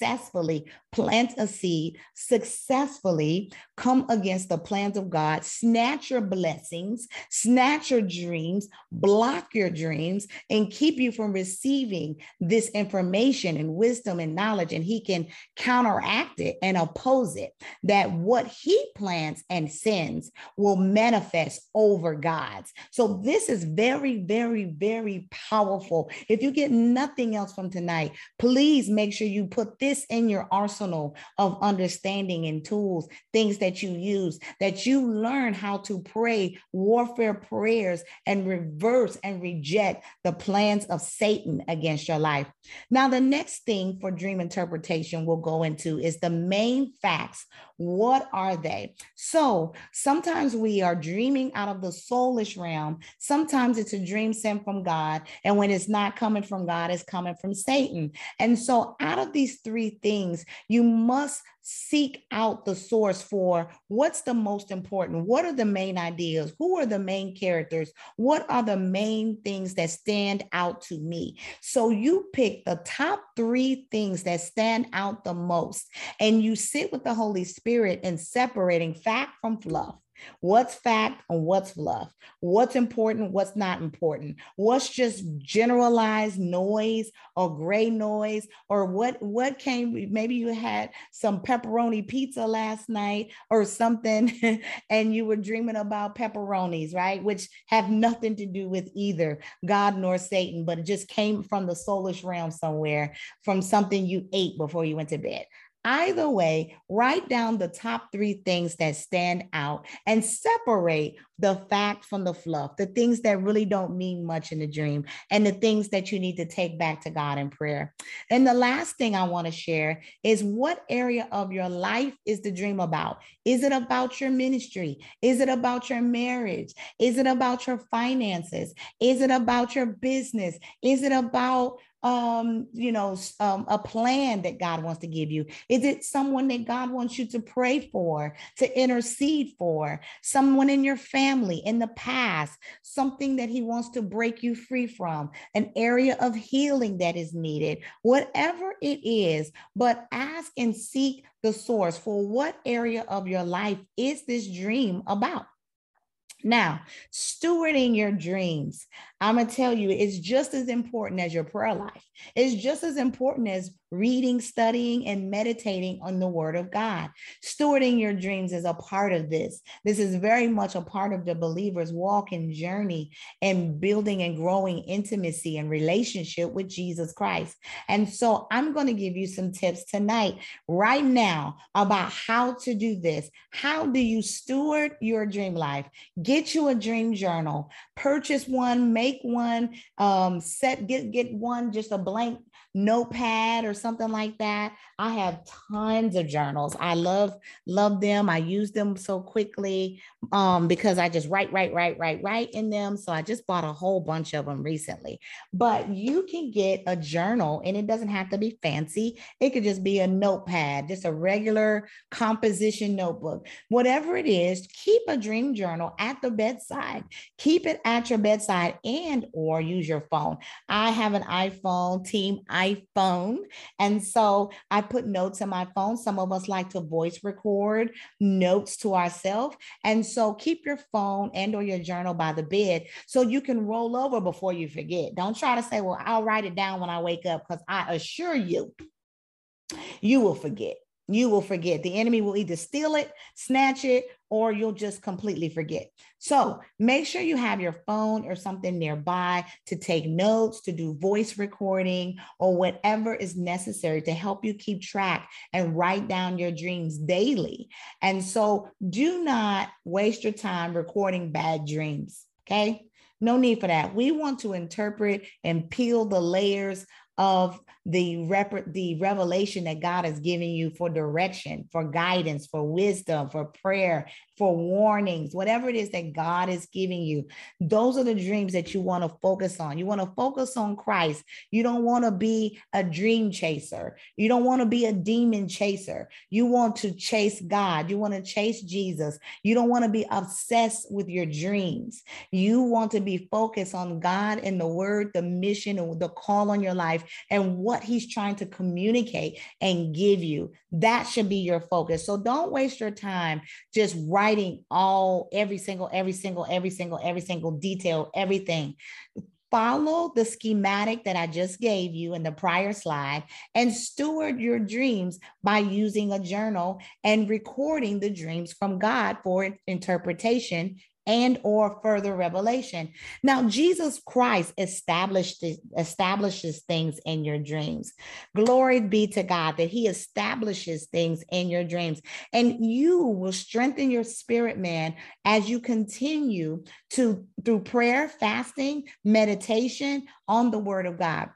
successfully plant a seed, successfully come against the plans of God, snatch your blessings, snatch your dreams, block your dreams, and keep you from receiving this information and wisdom and knowledge, and he can counteract it and oppose it, that what he plants and sends will manifest over God's. So this is very, very, very powerful. If you get nothing else from tonight, please make sure you put this in your arsenal of understanding and tools, things that you use, that you learn how to pray warfare prayers and reverse and reject the plans of Satan against your life. Now, the next thing for dream interpretation we'll go into is the main facts. What are they? So sometimes we are dreaming out of the soulish realm. Sometimes it's a dream sent from God. And when it's not coming from God, it's coming from Satan. And so, out of these three things, you must seek out the source for what's the most important. What are the main ideas? Who are the main characters? What are the main things that stand out to me? So you pick the top 3 things that stand out the most and you sit with the holy spirit in separating fact from fluff What's fact and what's fluff? What's important? What's not important? What's just generalized noise or gray noise? Or what what came? Maybe you had some pepperoni pizza last night or something, and you were dreaming about pepperonis, right? Which have nothing to do with either God nor Satan, but it just came from the soulish realm somewhere, from something you ate before you went to bed. Either way, write down the top three things that stand out and separate the fact from the fluff, the things that really don't mean much in the dream, and the things that you need to take back to God in prayer. And the last thing I want to share is what area of your life is the dream about? Is it about your ministry? Is it about your marriage? Is it about your finances? Is it about your business? Is it about um, you know, um, a plan that God wants to give you? Is it someone that God wants you to pray for, to intercede for? Someone in your family in the past, something that He wants to break you free from, an area of healing that is needed, whatever it is, but ask and seek the source for what area of your life is this dream about? Now, stewarding your dreams, I'm going to tell you, it's just as important as your prayer life. It's just as important as reading, studying, and meditating on the word of God. Stewarding your dreams is a part of this. This is very much a part of the believer's walk and journey and building and growing intimacy and relationship with Jesus Christ. And so I'm going to give you some tips tonight, right now, about how to do this. How do you steward your dream life? Get you a dream journal, purchase one, make one, um, set, get, get one, just a blank notepad or something like that. I have tons of journals. I love love them. I use them so quickly um, because I just write, write, write, write, write in them. So I just bought a whole bunch of them recently. But you can get a journal, and it doesn't have to be fancy. It could just be a notepad, just a regular composition notebook. Whatever it is, keep a dream journal at the bedside. Keep it at your bedside, and or use your phone. I have an iPhone, Team iPhone, and so I put notes in my phone. Some of us like to voice record notes to ourselves. And so keep your phone and or your journal by the bed so you can roll over before you forget. Don't try to say, well, I'll write it down when I wake up because I assure you, you will forget you will forget. The enemy will either steal it, snatch it, or you'll just completely forget. So make sure you have your phone or something nearby to take notes, to do voice recording, or whatever is necessary to help you keep track and write down your dreams daily. And so do not waste your time recording bad dreams. Okay. No need for that. We want to interpret and peel the layers of the rep- the revelation that God has given you for direction, for guidance, for wisdom, for prayer, for warnings, whatever it is that God is giving you. Those are the dreams that you want to focus on. You want to focus on Christ. You don't want to be a dream chaser. You don't want to be a demon chaser. You want to chase God. You want to chase Jesus. You don't want to be obsessed with your dreams. You want to be focused on God and the word, the mission, and the call on your life and what he's trying to communicate and give you. That should be your focus. So don't waste your time just writing all, every single, every single, every single, every single detail, everything follow the schematic that I just gave you in the prior slide and steward your dreams by using a journal and recording the dreams from God for interpretation and or further revelation. Now, Jesus Christ established establishes things in your dreams. Glory be to God that he establishes things in your dreams and you will strengthen your spirit man as you continue to through prayer, fasting, meditation on the word of God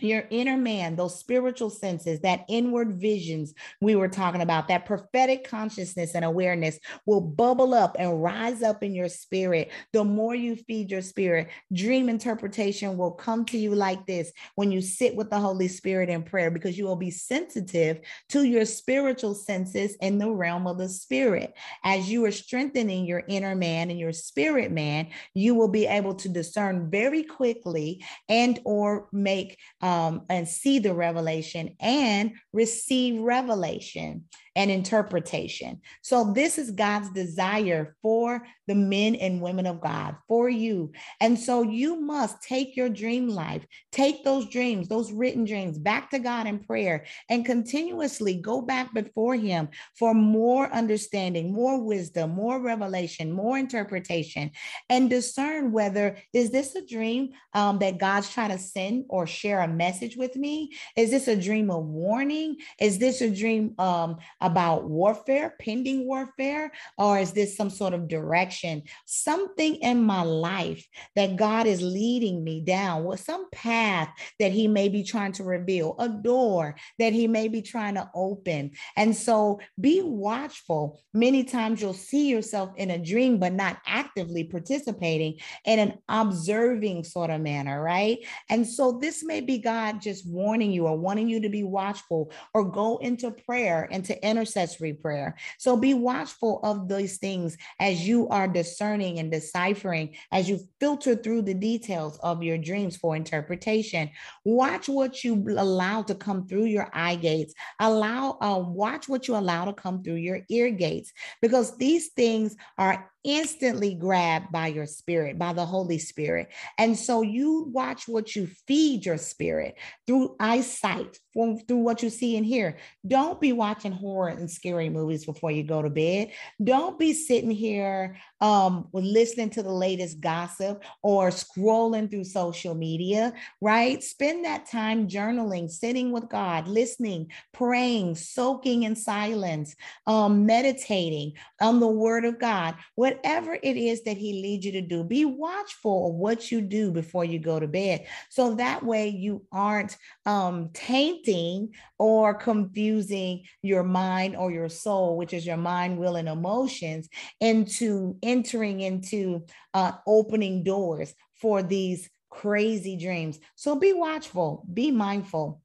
your inner man, those spiritual senses, that inward visions we were talking about, that prophetic consciousness and awareness will bubble up and rise up in your spirit. The more you feed your spirit, dream interpretation will come to you like this when you sit with the Holy Spirit in prayer, because you will be sensitive to your spiritual senses in the realm of the spirit. As you are strengthening your inner man and your spirit man, you will be able to discern very quickly and or make uh, um, and see the revelation and receive revelation and interpretation. So, this is God's desire for the men and women of God, for you. And so, you must take your dream life, take those dreams, those written dreams back to God in prayer, and continuously go back before Him for more understanding, more wisdom, more revelation, more interpretation, and discern whether is this a dream um, that God's trying to send or share a message with me? Is this a dream of warning? Is this a dream um, about warfare, pending warfare, or is this some sort of direction? Something in my life that God is leading me down, what some path that He may be trying to reveal, a door that He may be trying to open. And so be watchful. Many times you'll see yourself in a dream, but not actively participating in an observing sort of manner, right? And so this may be God just warning you or wanting you to be watchful or go into prayer and to intercessory prayer. So be watchful of these things as you are discerning and deciphering, as you filter through the details of your dreams for interpretation. Watch what you allow to come through your eye gates. Allow, uh, watch what you allow to come through your ear gates, because these things are instantly grabbed by your spirit, by the Holy Spirit. And so you watch what you feed your spirit through eyesight, from, through what you see and hear. Don't be watching horror and scary movies before you go to bed. Don't be sitting here um, listening to the latest gossip or scrolling through social media, right? Spend that time journaling, sitting with God, listening, praying, soaking in silence, um, meditating on the word of God, whatever it is that He leads you to do. Be watchful of what you do before you go to bed. So that way you aren't um, tainting or confusing your mind or your soul, which is your mind, will, and emotions, into entering into uh, opening doors for these crazy dreams. So be watchful, be mindful.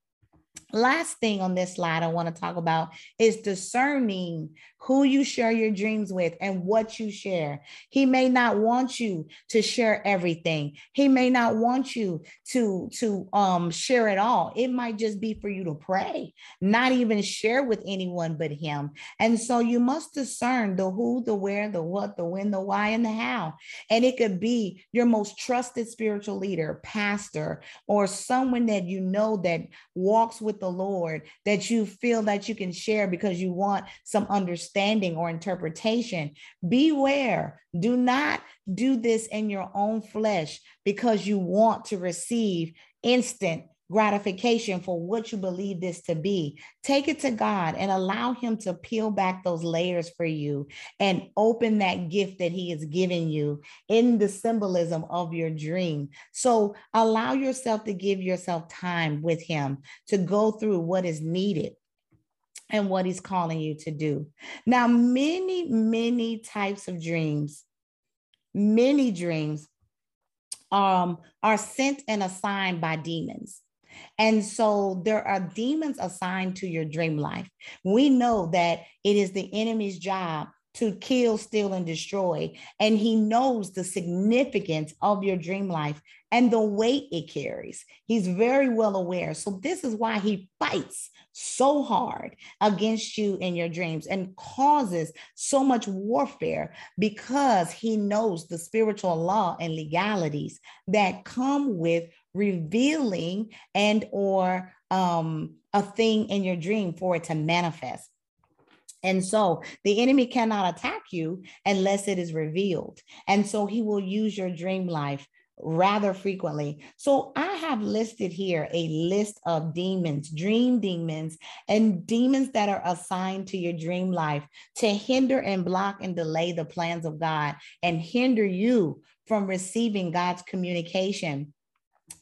Last thing on this slide I want to talk about is discerning who you share your dreams with and what you share. He may not want you to share everything. He may not want you to to um share it all. It might just be for you to pray, not even share with anyone but him. And so you must discern the who, the where, the what, the when, the why and the how. And it could be your most trusted spiritual leader, pastor, or someone that you know that walks with the Lord that you feel that you can share because you want some understanding or interpretation. Beware. Do not do this in your own flesh because you want to receive instant gratification for what you believe this to be. Take it to God and allow Him to peel back those layers for you and open that gift that He has given you in the symbolism of your dream. So allow yourself to give yourself time with Him to go through what is needed and what he's calling you to do. Now, many, many types of dreams, many dreams um, are sent and assigned by demons. And so there are demons assigned to your dream life. We know that it is the enemy's job to kill, steal, and destroy. And he knows the significance of your dream life and the weight it carries. He's very well aware. So, this is why he fights so hard against you in your dreams and causes so much warfare because he knows the spiritual law and legalities that come with revealing and or um, a thing in your dream for it to manifest and so the enemy cannot attack you unless it is revealed. And so he will use your dream life rather frequently. So I have listed here a list of demons, dream demons, and demons that are assigned to your dream life to hinder and block and delay the plans of God and hinder you from receiving God's communication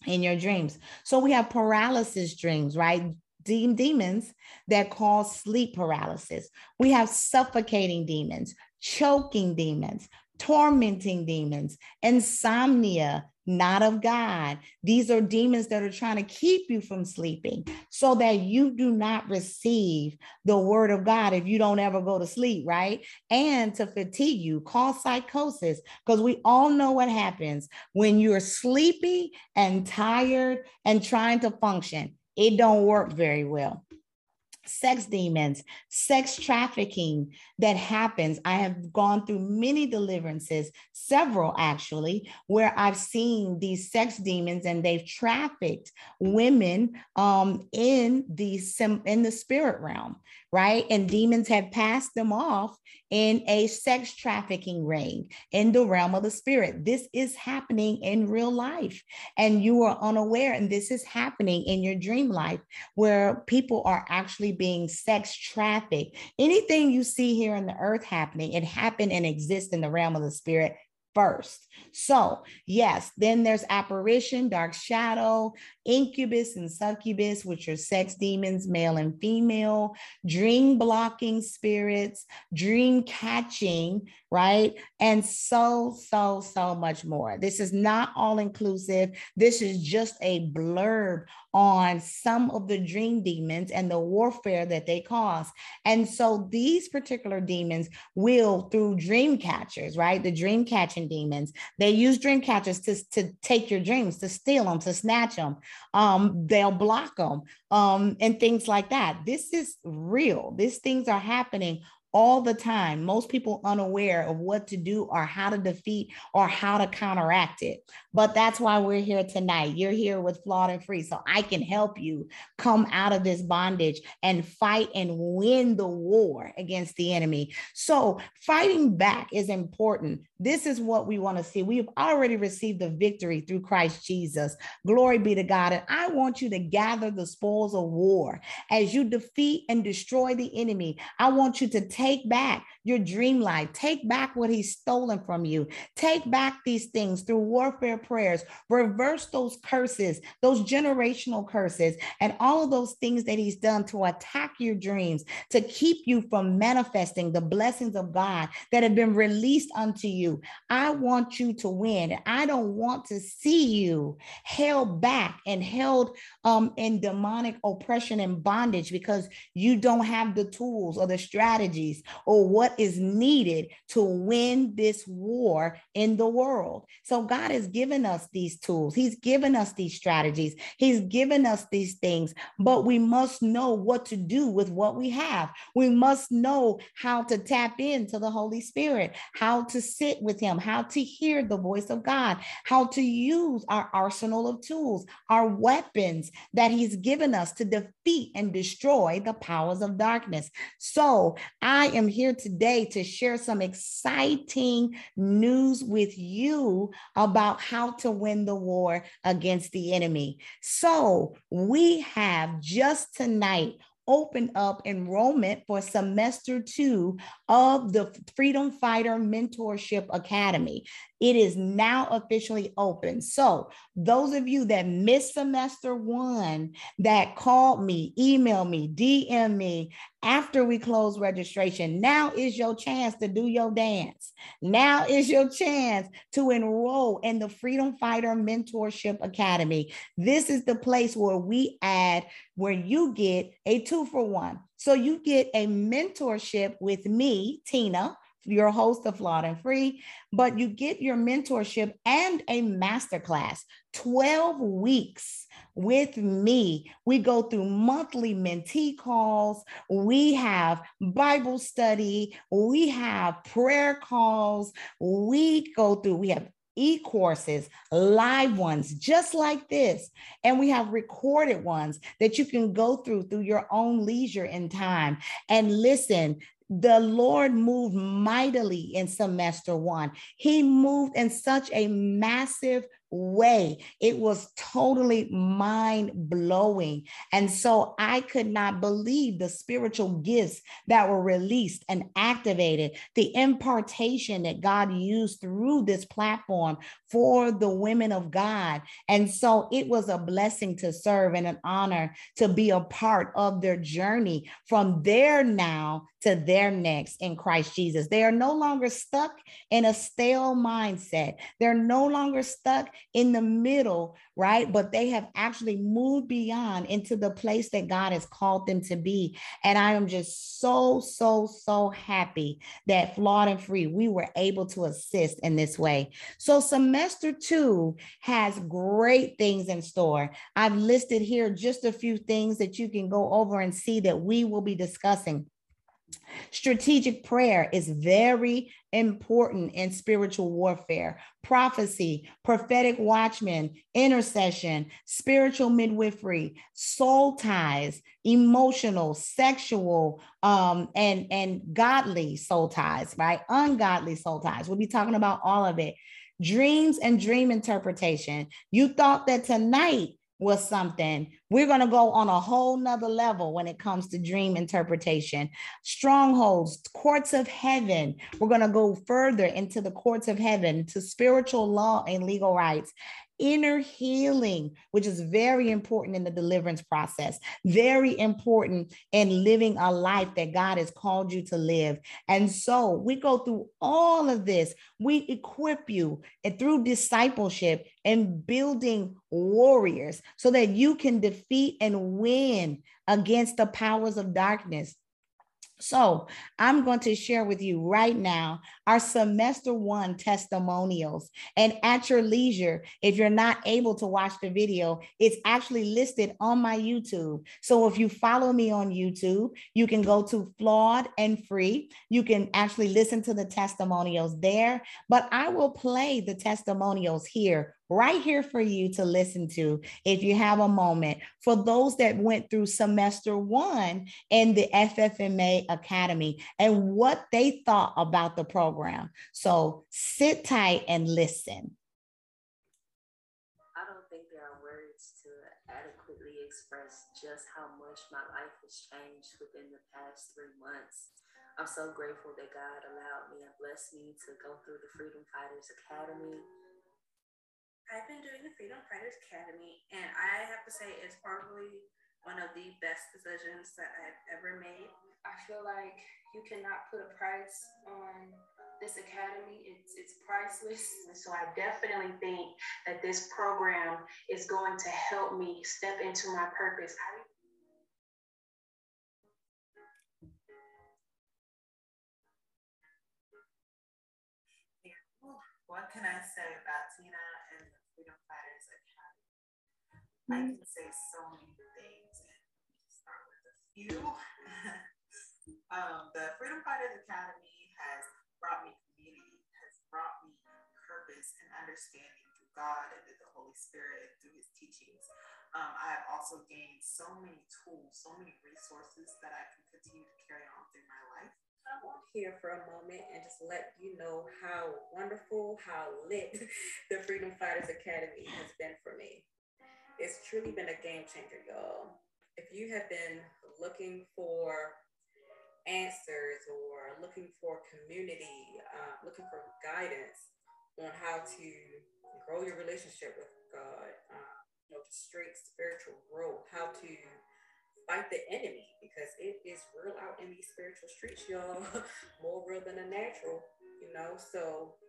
in your dreams. So we have paralysis dreams, right? de- demons that cause sleep paralysis. We have suffocating demons, choking demons, tormenting demons, insomnia, not of God. These are demons that are trying to keep you from sleeping so that you do not receive the word of God if you don't ever go to sleep, right? And to fatigue you, cause psychosis, because we all know what happens when you're sleepy and tired and trying to function it don't work very well sex demons, sex trafficking that happens. I have gone through many deliverances, several actually, where I've seen these sex demons and they've trafficked women um, in the in the spirit realm, right? And demons have passed them off in a sex trafficking ring in the realm of the spirit. This is happening in real life, and you are unaware. And this is happening in your dream life where people are actually being sex trafficked. Anything you see here on the earth happening, it happened and exists in the realm of the spirit first. So, yes, then there's apparition, dark shadow, incubus and succubus, which are sex demons, male and female, dream blocking spirits, dream catching, right? And so, so, so much more. This is not all inclusive. This is just a blurb on some of the dream demons and the warfare that they cause. And so these particular demons will, through dream catchers, right? The dream catching demons, they use dream catchers to, to take your dreams, to steal them, to snatch them. Um, they'll block them um, and things like that. This is real. These things are happening all the time. Most people unaware of what to do or how to defeat or how to counteract it. But that's why we're here tonight. You're here with Flawed and Free, so I can help you come out of this bondage and fight and win the war against the enemy. So, fighting back is important. This is what we want to see. We've already received the victory through Christ Jesus. Glory be to God. And I want you to gather the spoils of war as you defeat and destroy the enemy. I want you to take back your dream life, take back what he's stolen from you, take back these things through warfare prayers, reverse those curses, those generational curses, and all of those things that he's done to attack your dreams, to keep you from manifesting the blessings of God that have been released unto you. I want you to win. I don't want to see you held back and held um, in demonic oppression and bondage because you don't have the tools or the strategies or what is needed to win this war in the world. So God has given us these tools. He's given us these strategies. He's given us these things, but we must know what to do with what we have. We must know how to tap into the Holy Spirit, how to sit with him, how to hear the voice of God, how to use our arsenal of tools, our weapons that he's given us to defeat and destroy the powers of darkness. So I am here today to share some exciting news with you about how to win the war against the enemy. So we have just tonight opened up enrollment for semester two of the Freedom Fighter Mentorship Academy. It is now officially open. So, those of you that missed semester one that called me, emailed me, DM me after we close registration, now is your chance to do your dance. Now is your chance to enroll in the Freedom Fighter Mentorship Academy. This is the place where we add, where you get a two for one. So you get a mentorship with me, Tina, your host of Flawed and Free, but you get your mentorship and a masterclass, 12 weeks with me. We go through monthly mentee calls, we have Bible study, we have prayer calls, we go through, we have e-courses, live ones just like this. And we have recorded ones that you can go through through your own leisure and time. And listen, the Lord moved mightily in semester one. He moved in such a massive way. It was totally mind blowing. And so I could not believe the spiritual gifts that were released and activated, the impartation that God used through this platform for the women of God. And so it was a blessing to serve and an honor to be a part of their journey from there now to their next in Christ Jesus. They are no longer stuck in a stale mindset. They're no longer stuck in the middle, right? But they have actually moved beyond into the place that God has called them to be. And I am just so, so, so happy that Flawed and Free, we were able to assist in this way. So, semester two has great things in store. I've listed here just a few things that you can go over and see that we will be discussing. Strategic prayer is very important in spiritual warfare. Prophecy, prophetic watchman, intercession, spiritual midwifery, soul ties, emotional, sexual, um, and, and godly soul ties, right? Ungodly soul ties. We'll be talking about all of it. Dreams and dream interpretation. You thought that tonight was something. We're going to go on a whole nother level when it comes to dream interpretation. Strongholds, courts of heaven. We're going to go further into the courts of heaven, to spiritual law and legal rights inner healing, which is very important in the deliverance process, very important in living a life that God has called you to live. And so we go through all of this. We equip you and through discipleship and building warriors so that you can defeat and win against the powers of darkness So I'm going to share with you right now our semester one testimonials. And at your leisure, if you're not able to watch the video, it's actually listed on my YouTube. So if you follow me on YouTube, you can go to Flawed and Free. You can actually listen to the testimonials there, but I will play the testimonials here right here for you to listen to if you have a moment. For those that went through semester one in the FFMA Academy and what they thought about the program. So sit tight and listen. I don't think there are words to adequately express just how much my life has changed within the past three months. I'm so grateful that God allowed me and blessed me to go through the Freedom Fighters Academy I've been doing the Freedom Fighters Academy, and I have to say it's probably one of the best decisions that I've ever made. I feel like you cannot put a price on this academy. It's it's priceless. So I definitely think that this program is going to help me step into my purpose. What can I say about Tina and I can say so many things. Start with a few. um, the Freedom Fighters Academy has brought me community, has brought me purpose and understanding through God and through the Holy Spirit and through His teachings. Um, I have also gained so many tools, so many resources that I can continue to carry on through my life. I want here for a moment and just let you know how wonderful, how lit the Freedom Fighters Academy has been for me it's truly been a game changer, y'all. If you have been looking for answers or looking for community, uh, looking for guidance on how to grow your relationship with God, uh, you know, straight spiritual growth, how to fight the enemy because it is real out in these spiritual streets, y'all, more real than a natural, you know. So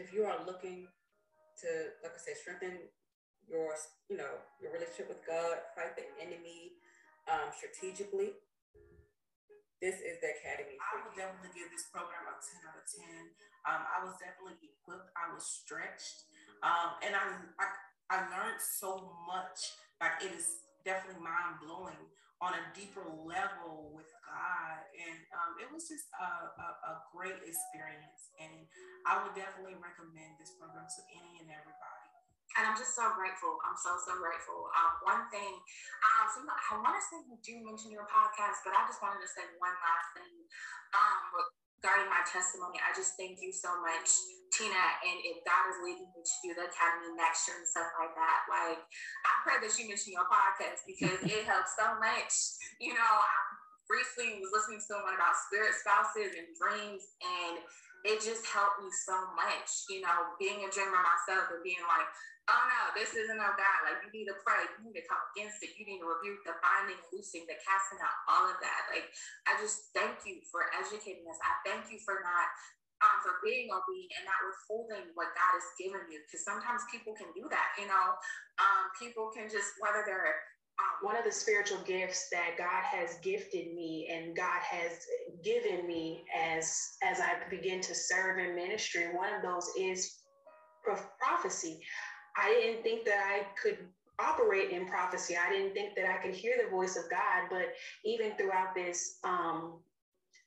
if you are looking to, like I said, strengthen your you know your relationship with God, fight the enemy um, strategically. This is the academy. I would definitely give this program a ten out of ten. Um, I was definitely equipped. I was stretched, um, and I, I I learned so much. Like it is definitely mind blowing on a deeper level with God, and um, it was just a, a, a great experience. And I would definitely recommend this program to any and everybody and I'm just so grateful. I'm so so grateful. Um, one thing, um, some, I want to say you do mention your podcast, but I just wanted to say one last thing um, regarding my testimony. I just thank you so much, Tina. And if God is leading me to do the academy next year and stuff like that, like I pray that you mention your podcast because it helps so much. You know, I recently was listening to someone about spirit spouses and dreams and it just helped me so much, you know, being a dreamer myself and being like, oh no, this isn't of God. Like you need to pray, you need to come against it, you need to rebuke the binding, loosing, the casting out, all of that. Like I just thank you for educating us. I thank you for not um, for being obedient and not withholding what God has given you. Because sometimes people can do that, you know. Um, people can just whether they're um, one of the spiritual gifts that God has gifted me and God has given me as as I begin to serve in ministry. One of those is prophecy. I didn't think that I could operate in prophecy. I didn't think that I could hear the voice of God. But even throughout this, um,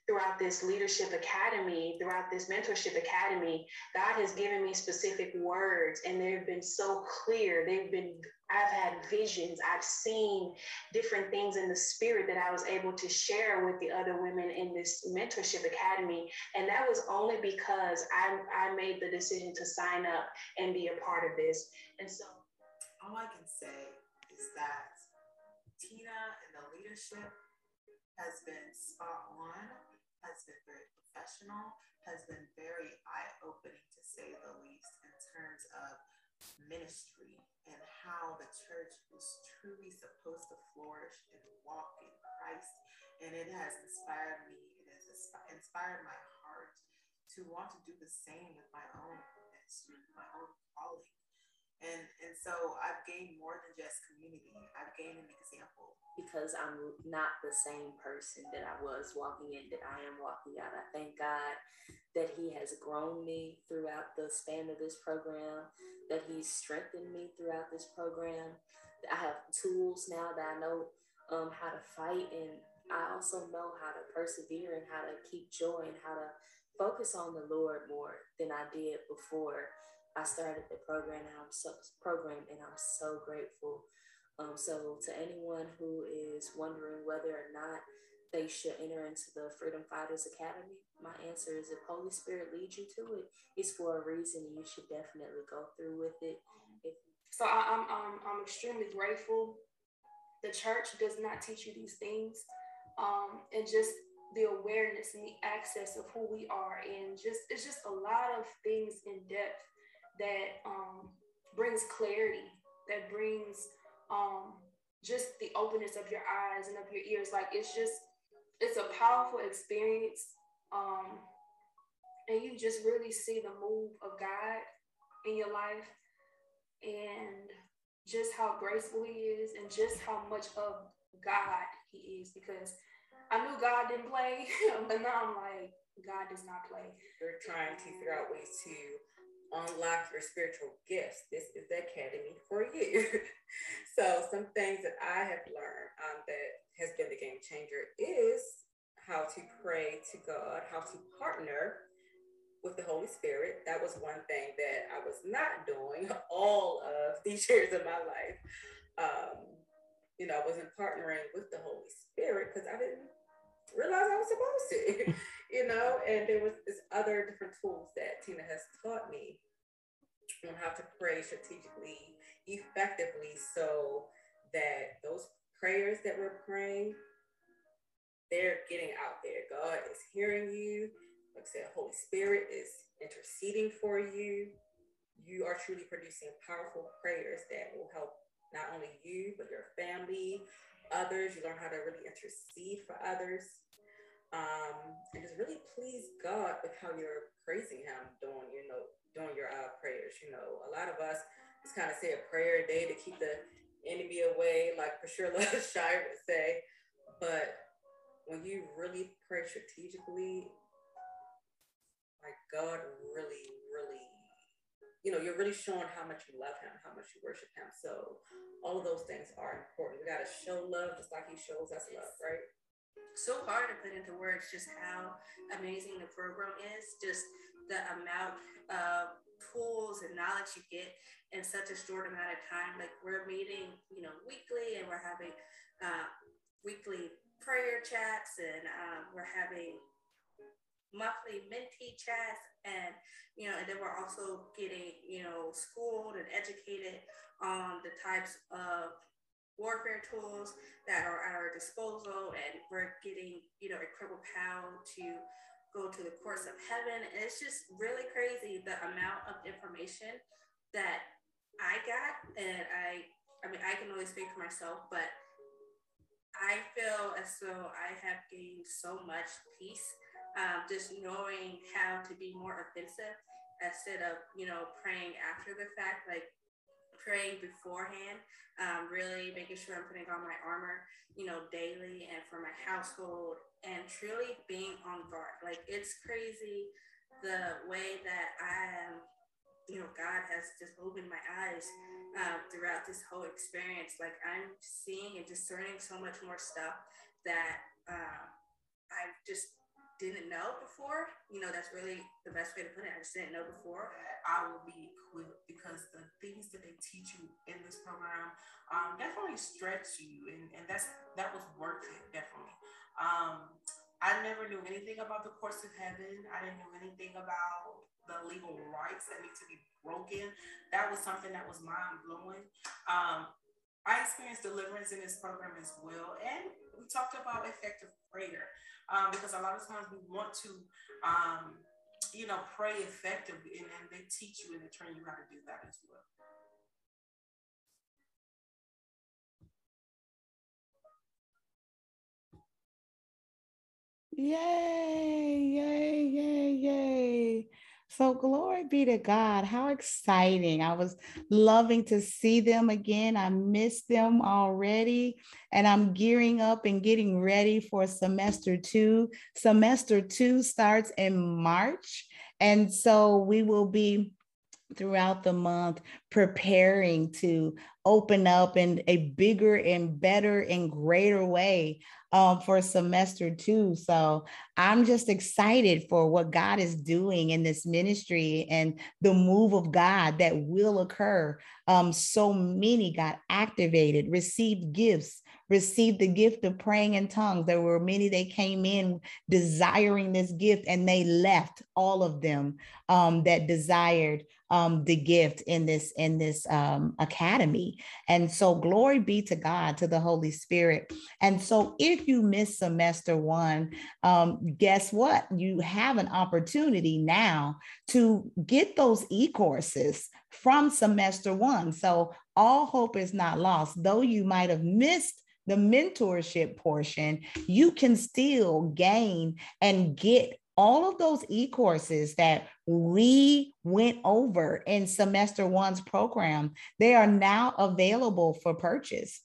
throughout this leadership academy, throughout this mentorship academy, God has given me specific words, and they've been so clear. They've been I've had visions. I've seen different things in the spirit that I was able to share with the other women in this mentorship academy. And that was only because I, I made the decision to sign up and be a part of this. And so, all I can say is that Tina and the leadership has been spot on, has been very professional, has been very eye opening to say the least in terms of ministry and how the church is truly supposed to flourish and walk in Christ. And it has inspired me, it has inspired my heart to want to do the same with my own ministry, my own calling. And and so I've gained more than just community. I've gained an example. Because I'm not the same person that I was walking in that I am walking out. I thank God that He has grown me throughout the span of this program, that He's strengthened me throughout this program. I have tools now that I know um, how to fight, and I also know how to persevere and how to keep joy and how to focus on the Lord more than I did before I started the program and I'm so program and I'm so grateful. Um, so to anyone who is wondering whether or not they should enter into the Freedom Fighters Academy, my answer is if Holy Spirit leads you to it, it's for a reason you should definitely go through with it. If- so I, I'm, I'm, I'm extremely grateful. The church does not teach you these things. Um, and just the awareness and the access of who we are and just it's just a lot of things in depth that um, brings clarity, that brings um, just the openness of your eyes and of your ears. Like it's just, it's a powerful experience. Um, and you just really see the move of God in your life and just how graceful he is and just how much of God he is because I knew God didn't play, but now I'm like, God does not play. You're trying to figure out ways to unlock your spiritual gifts, this is the academy for you. so, some things that I have learned um, that has been the game changer is how to pray to God, how to partner with the Holy Spirit. That was one thing that I was not doing all of these years of my life. Um, you know, I wasn't partnering with the Holy Spirit because I didn't realize I was supposed to, you know, and there was this other different tools that Tina has taught me on how to pray strategically, effectively, so that those prayers that we're praying, they're getting out there. God is hearing you. Like I said, Holy Spirit is interceding for you. You are truly producing powerful prayers that will help not only you, but your family, others. You learn how to really intercede for others um, and just really please God with how you're praising Him during, you know, during your uh, prayers. You know, a lot of us just kind of say a prayer a day to keep the enemy away, like Priscilla Shirer would say. But when you really pray strategically, like God really, really, you know, you're really showing how much you love Him, how much you worship Him. So all of those things are important. We got to show love just like He shows us love, right? So hard to put into words just how amazing the program is, just the amount of tools and knowledge you get in such a short amount of time. Like we're meeting, you know, weekly and we're having uh, weekly prayer chats and um, we're having monthly mentee chats and you know and then we're also getting you know schooled and educated on the types of warfare tools that are at our disposal and we're getting you know incredible power to go to the courts of heaven. And it's just really crazy the amount of information that i got. And i i mean i can only speak for myself but i feel as though i have gained so much peace um, just knowing how to be more offensive instead of you know praying after the fact. Like praying beforehand, um, really making sure I'm putting on my armor, you know, daily and for my household, and truly being on guard. Like it's crazy the way that I am, you know, God has just opened my eyes uh, throughout this whole experience. Like I'm seeing and discerning so much more stuff that uh, I've just didn't know before. You know, that's really the best way to put it. I just didn't know before. I will be equipped because the things that they teach you in this program um, definitely stretch you, and, and that's that was worth it definitely. Um, I never knew anything about the courts of heaven. I didn't know anything about the legal rights that need to be broken. That was something that was mind blowing. Um, I experienced deliverance in this program as well, and we talked about effective prayer um, because a lot of times we want to, um, you know, pray effectively, and, and they teach you and they train you how to do that as well. Yay, yay, yay, yay. So, glory be to God. How exciting. I was loving to see them again. I missed them already. And I'm gearing up and getting ready for semester two. Semester two starts in March. And so we will be throughout the month preparing to open up in a bigger and better and greater way um, for semester two. So I'm just excited for what God is doing in this ministry and the move of God that will occur. Um, so many got activated, received gifts, received the gift of praying in tongues. There were many that came in desiring this gift and they left, all of them um, that desired um, the gift in this in this um, academy. And so glory be to God, to the Holy Spirit. And so if you miss semester one, um, guess what? You have an opportunity now to get those e-courses from semester one. So all hope is not lost. Though you might have missed the mentorship portion, you can still gain and get all of those e-courses that we went over in semester one's program, they are now available for purchase.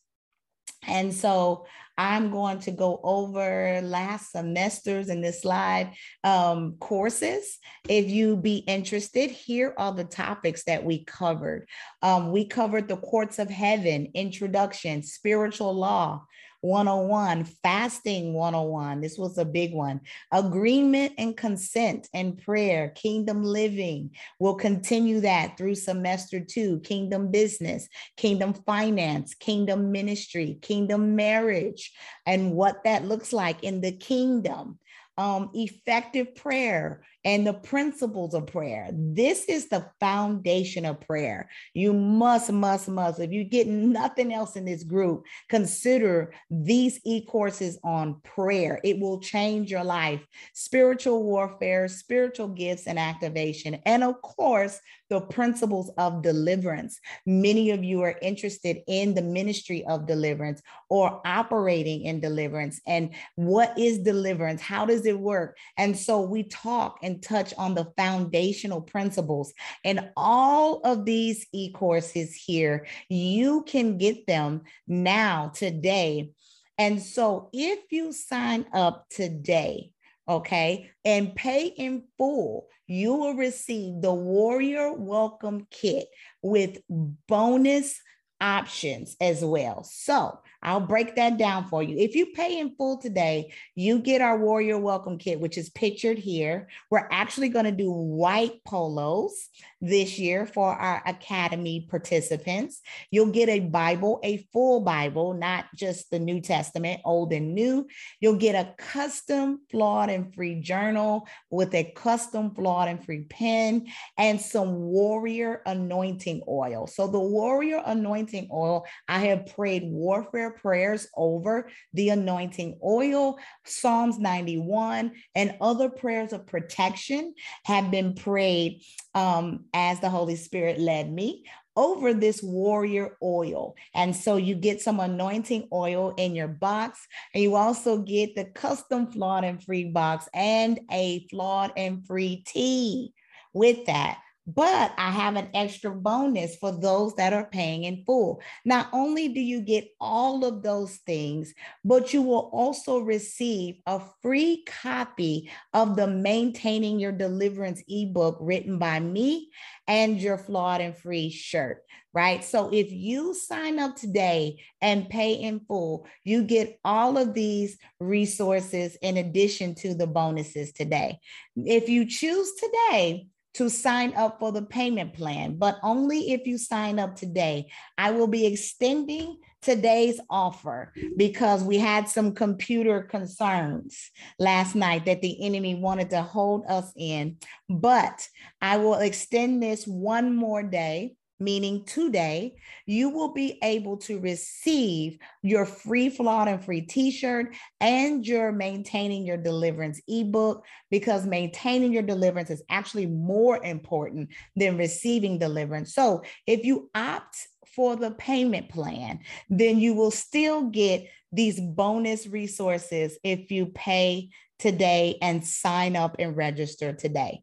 And so I'm going to go over last semesters in this slide um, courses. If you be interested, here are the topics that we covered. Um, we covered the courts of heaven, introduction, spiritual law, 101, fasting 101. This was a big one. Agreement and consent and prayer, kingdom living. We'll continue that through semester two, kingdom business, kingdom finance, kingdom ministry, kingdom marriage, and what that looks like in the kingdom um, effective prayer and the principles of prayer. This is the foundation of prayer. You must, must, must. If you get nothing else in this group, consider these e courses on prayer. It will change your life. Spiritual warfare, spiritual gifts and activation, and of course, the principles of deliverance. Many of you are interested in the ministry of deliverance or operating in deliverance. And what is deliverance? How does it work? And so we talk and touch on the foundational principles. And all of these e courses here, you can get them now, today. And so if you sign up today, okay, and pay in full, you will receive the Warrior Welcome Kit with bonus options as well. So I'll break that down for you. If you pay in full today, you get our Warrior Welcome Kit, which is pictured here. We're actually going to do white polos this year for our Academy participants. You'll get a Bible, a full Bible, not just the New Testament, old and new. You'll get a custom flawed and free journal with a custom flawed and free pen and some Warrior anointing oil. So, the Warrior anointing oil, I have prayed warfare prayers over the anointing oil, Psalms 91, and other prayers of protection have been prayed um, as the Holy Spirit led me over this warrior oil. And so you get some anointing oil in your box, and you also get the custom flawed and free box and a flawed and free tea with that. But I have an extra bonus for those that are paying in full. Not only do you get all of those things, but you will also receive a free copy of the Maintaining Your Deliverance ebook written by me and your flawed and free shirt, right? So if you sign up today and pay in full, you get all of these resources in addition to the bonuses today. If you choose today, to sign up for the payment plan, but only if you sign up today. I will be extending today's offer because we had some computer concerns last night that the enemy wanted to hold us in. But I will extend this one more day meaning today, you will be able to receive your free flawed and free t-shirt and your maintaining your deliverance ebook because maintaining your deliverance is actually more important than receiving deliverance. So if you opt for the payment plan, then you will still get these bonus resources if you pay today and sign up and register today.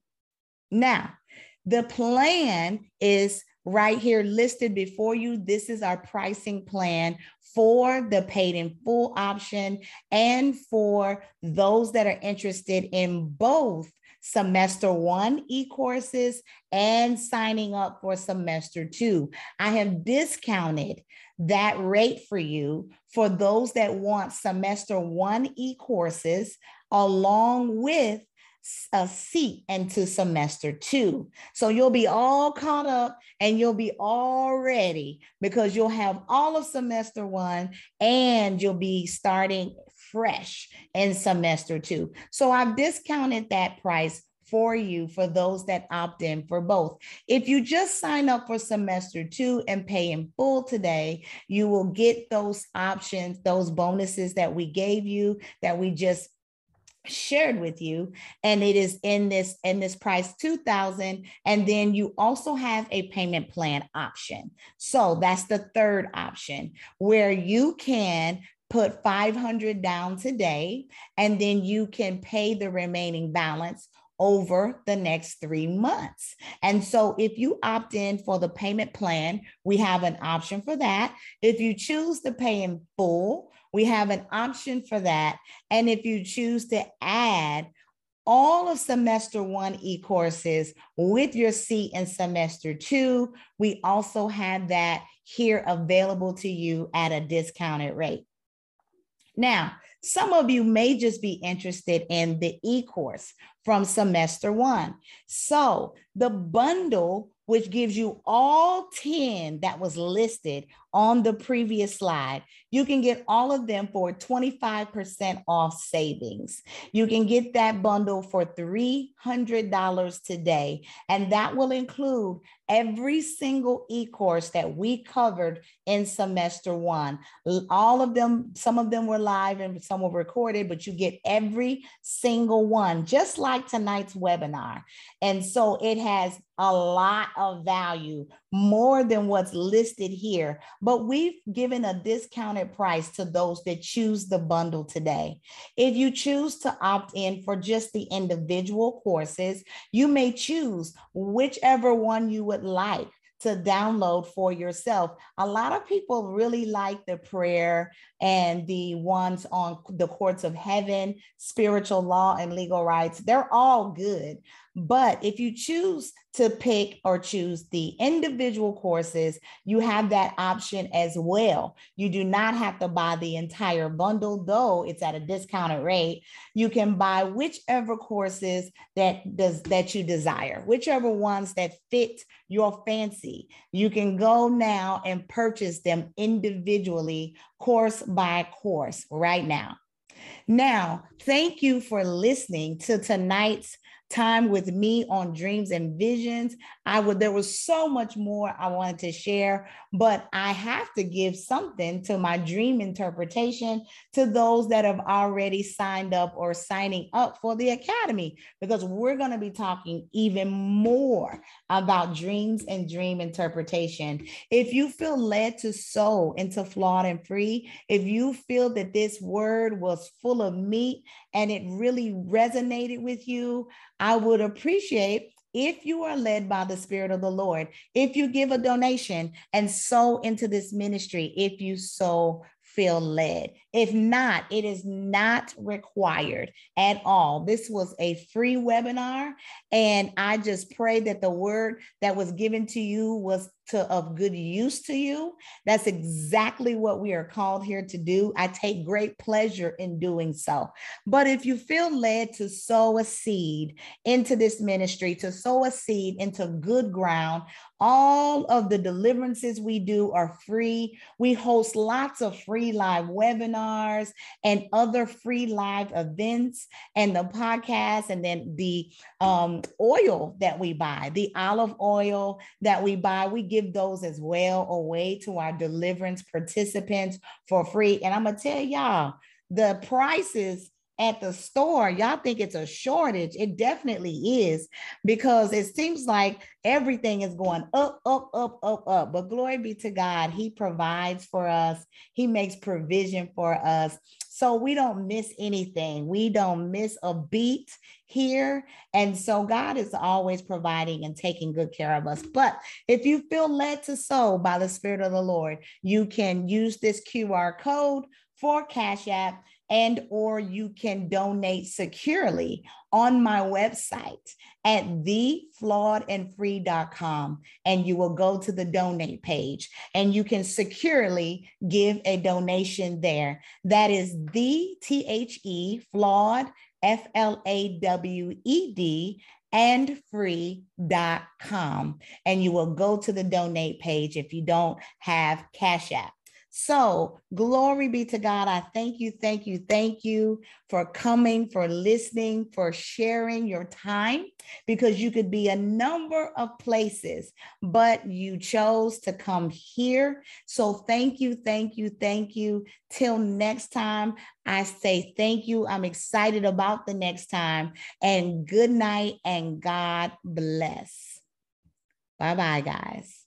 Now, The plan is right here listed before you. This is our pricing plan for the paid in full option and for those that are interested in both semester one e courses and signing up for semester two. I have discounted that rate for you for those that want semester one e courses along with a seat into semester two. So you'll be all caught up and you'll be all ready because you'll have all of semester one and you'll be starting fresh in semester two. So I've discounted that price for you for those that opt in for both. If you just sign up for semester two and pay in full today, you will get those options, those bonuses that we gave you that we just shared with you and it is in this in this price 2000 and then you also have a payment plan option so that's the third option where you can put 500 down today and then you can pay the remaining balance over the next three months. And so, if you opt in for the payment plan, we have an option for that. If you choose to pay in full, we have an option for that. And if you choose to add all of semester one e courses with your seat in semester two, we also have that here available to you at a discounted rate. Now, some of you may just be interested in the e course from semester one. So, the bundle, which gives you all 10 that was listed on the previous slide. You can get all of them for 25% off savings. You can get that bundle for $300 today, and that will include every single e course that we covered in semester one. All of them, some of them were live and some were recorded, but you get every single one, just like tonight's webinar. And so it has a lot of value, more than what's listed here but we've given a discounted price to those that choose the bundle today. If you choose to opt in for just the individual courses, you may choose whichever one you would like to download for yourself. A lot of people really like the prayer and the ones on the courts of heaven, spiritual law, and legal rights. They're all good. But if you choose to pick or choose the individual courses, you have that option as well. You do not have to buy the entire bundle, though it's at a discounted rate. You can buy whichever courses that does that you desire, whichever ones that fit your fancy. You can go now and purchase them individually, course by course, right now. Now, thank you for listening to tonight's time with me on dreams and visions. I would there was so much more I wanted to share, but I have to give something to my dream interpretation to those that have already signed up or signing up for the academy because we're going to be talking even more about dreams and dream interpretation. If you feel led to sow into flawed and free, if you feel that this word was full of meat and it really resonated with you, I would appreciate if you are led by the Spirit of the Lord, if you give a donation and sow into this ministry, if you so feel led. If not, it is not required at all. This was a free webinar, and I just pray that the word that was given to you was to of good use to you. That's exactly what we are called here to do. I take great pleasure in doing so. But if you feel led to sow a seed into this ministry, to sow a seed into good ground, all of the deliverances we do are free. We host lots of free live webinars and other free live events and the podcast and then the um, oil that we buy, the olive oil that we buy. We give give those as well away to our deliverance participants for free. And I'm going to tell y'all, the prices at the store, y'all think it's a shortage. It definitely is because it seems like everything is going up, up, up, up, up. But glory be to God, He provides for us, He makes provision for us. So we don't miss anything. We don't miss a beat here. And so God is always providing and taking good care of us. But if you feel led to sow by the Spirit of the Lord, you can use this QR code for Cash App and or you can donate securely on my website at theflawedandfree.com and you will go to the donate page and you can securely give a donation there. That is the t-h-e flawed f-l-a-w-e-d and free.com and you will go to the donate page if you don't have cash app so, glory be to God. I thank you, thank you, thank you for coming, for listening, for sharing your time, because you could be a number of places, but you chose to come here. So, thank you, thank you, thank you. Till next time, I say thank you. I'm excited about the next time, and good night, and God bless. Bye bye, guys.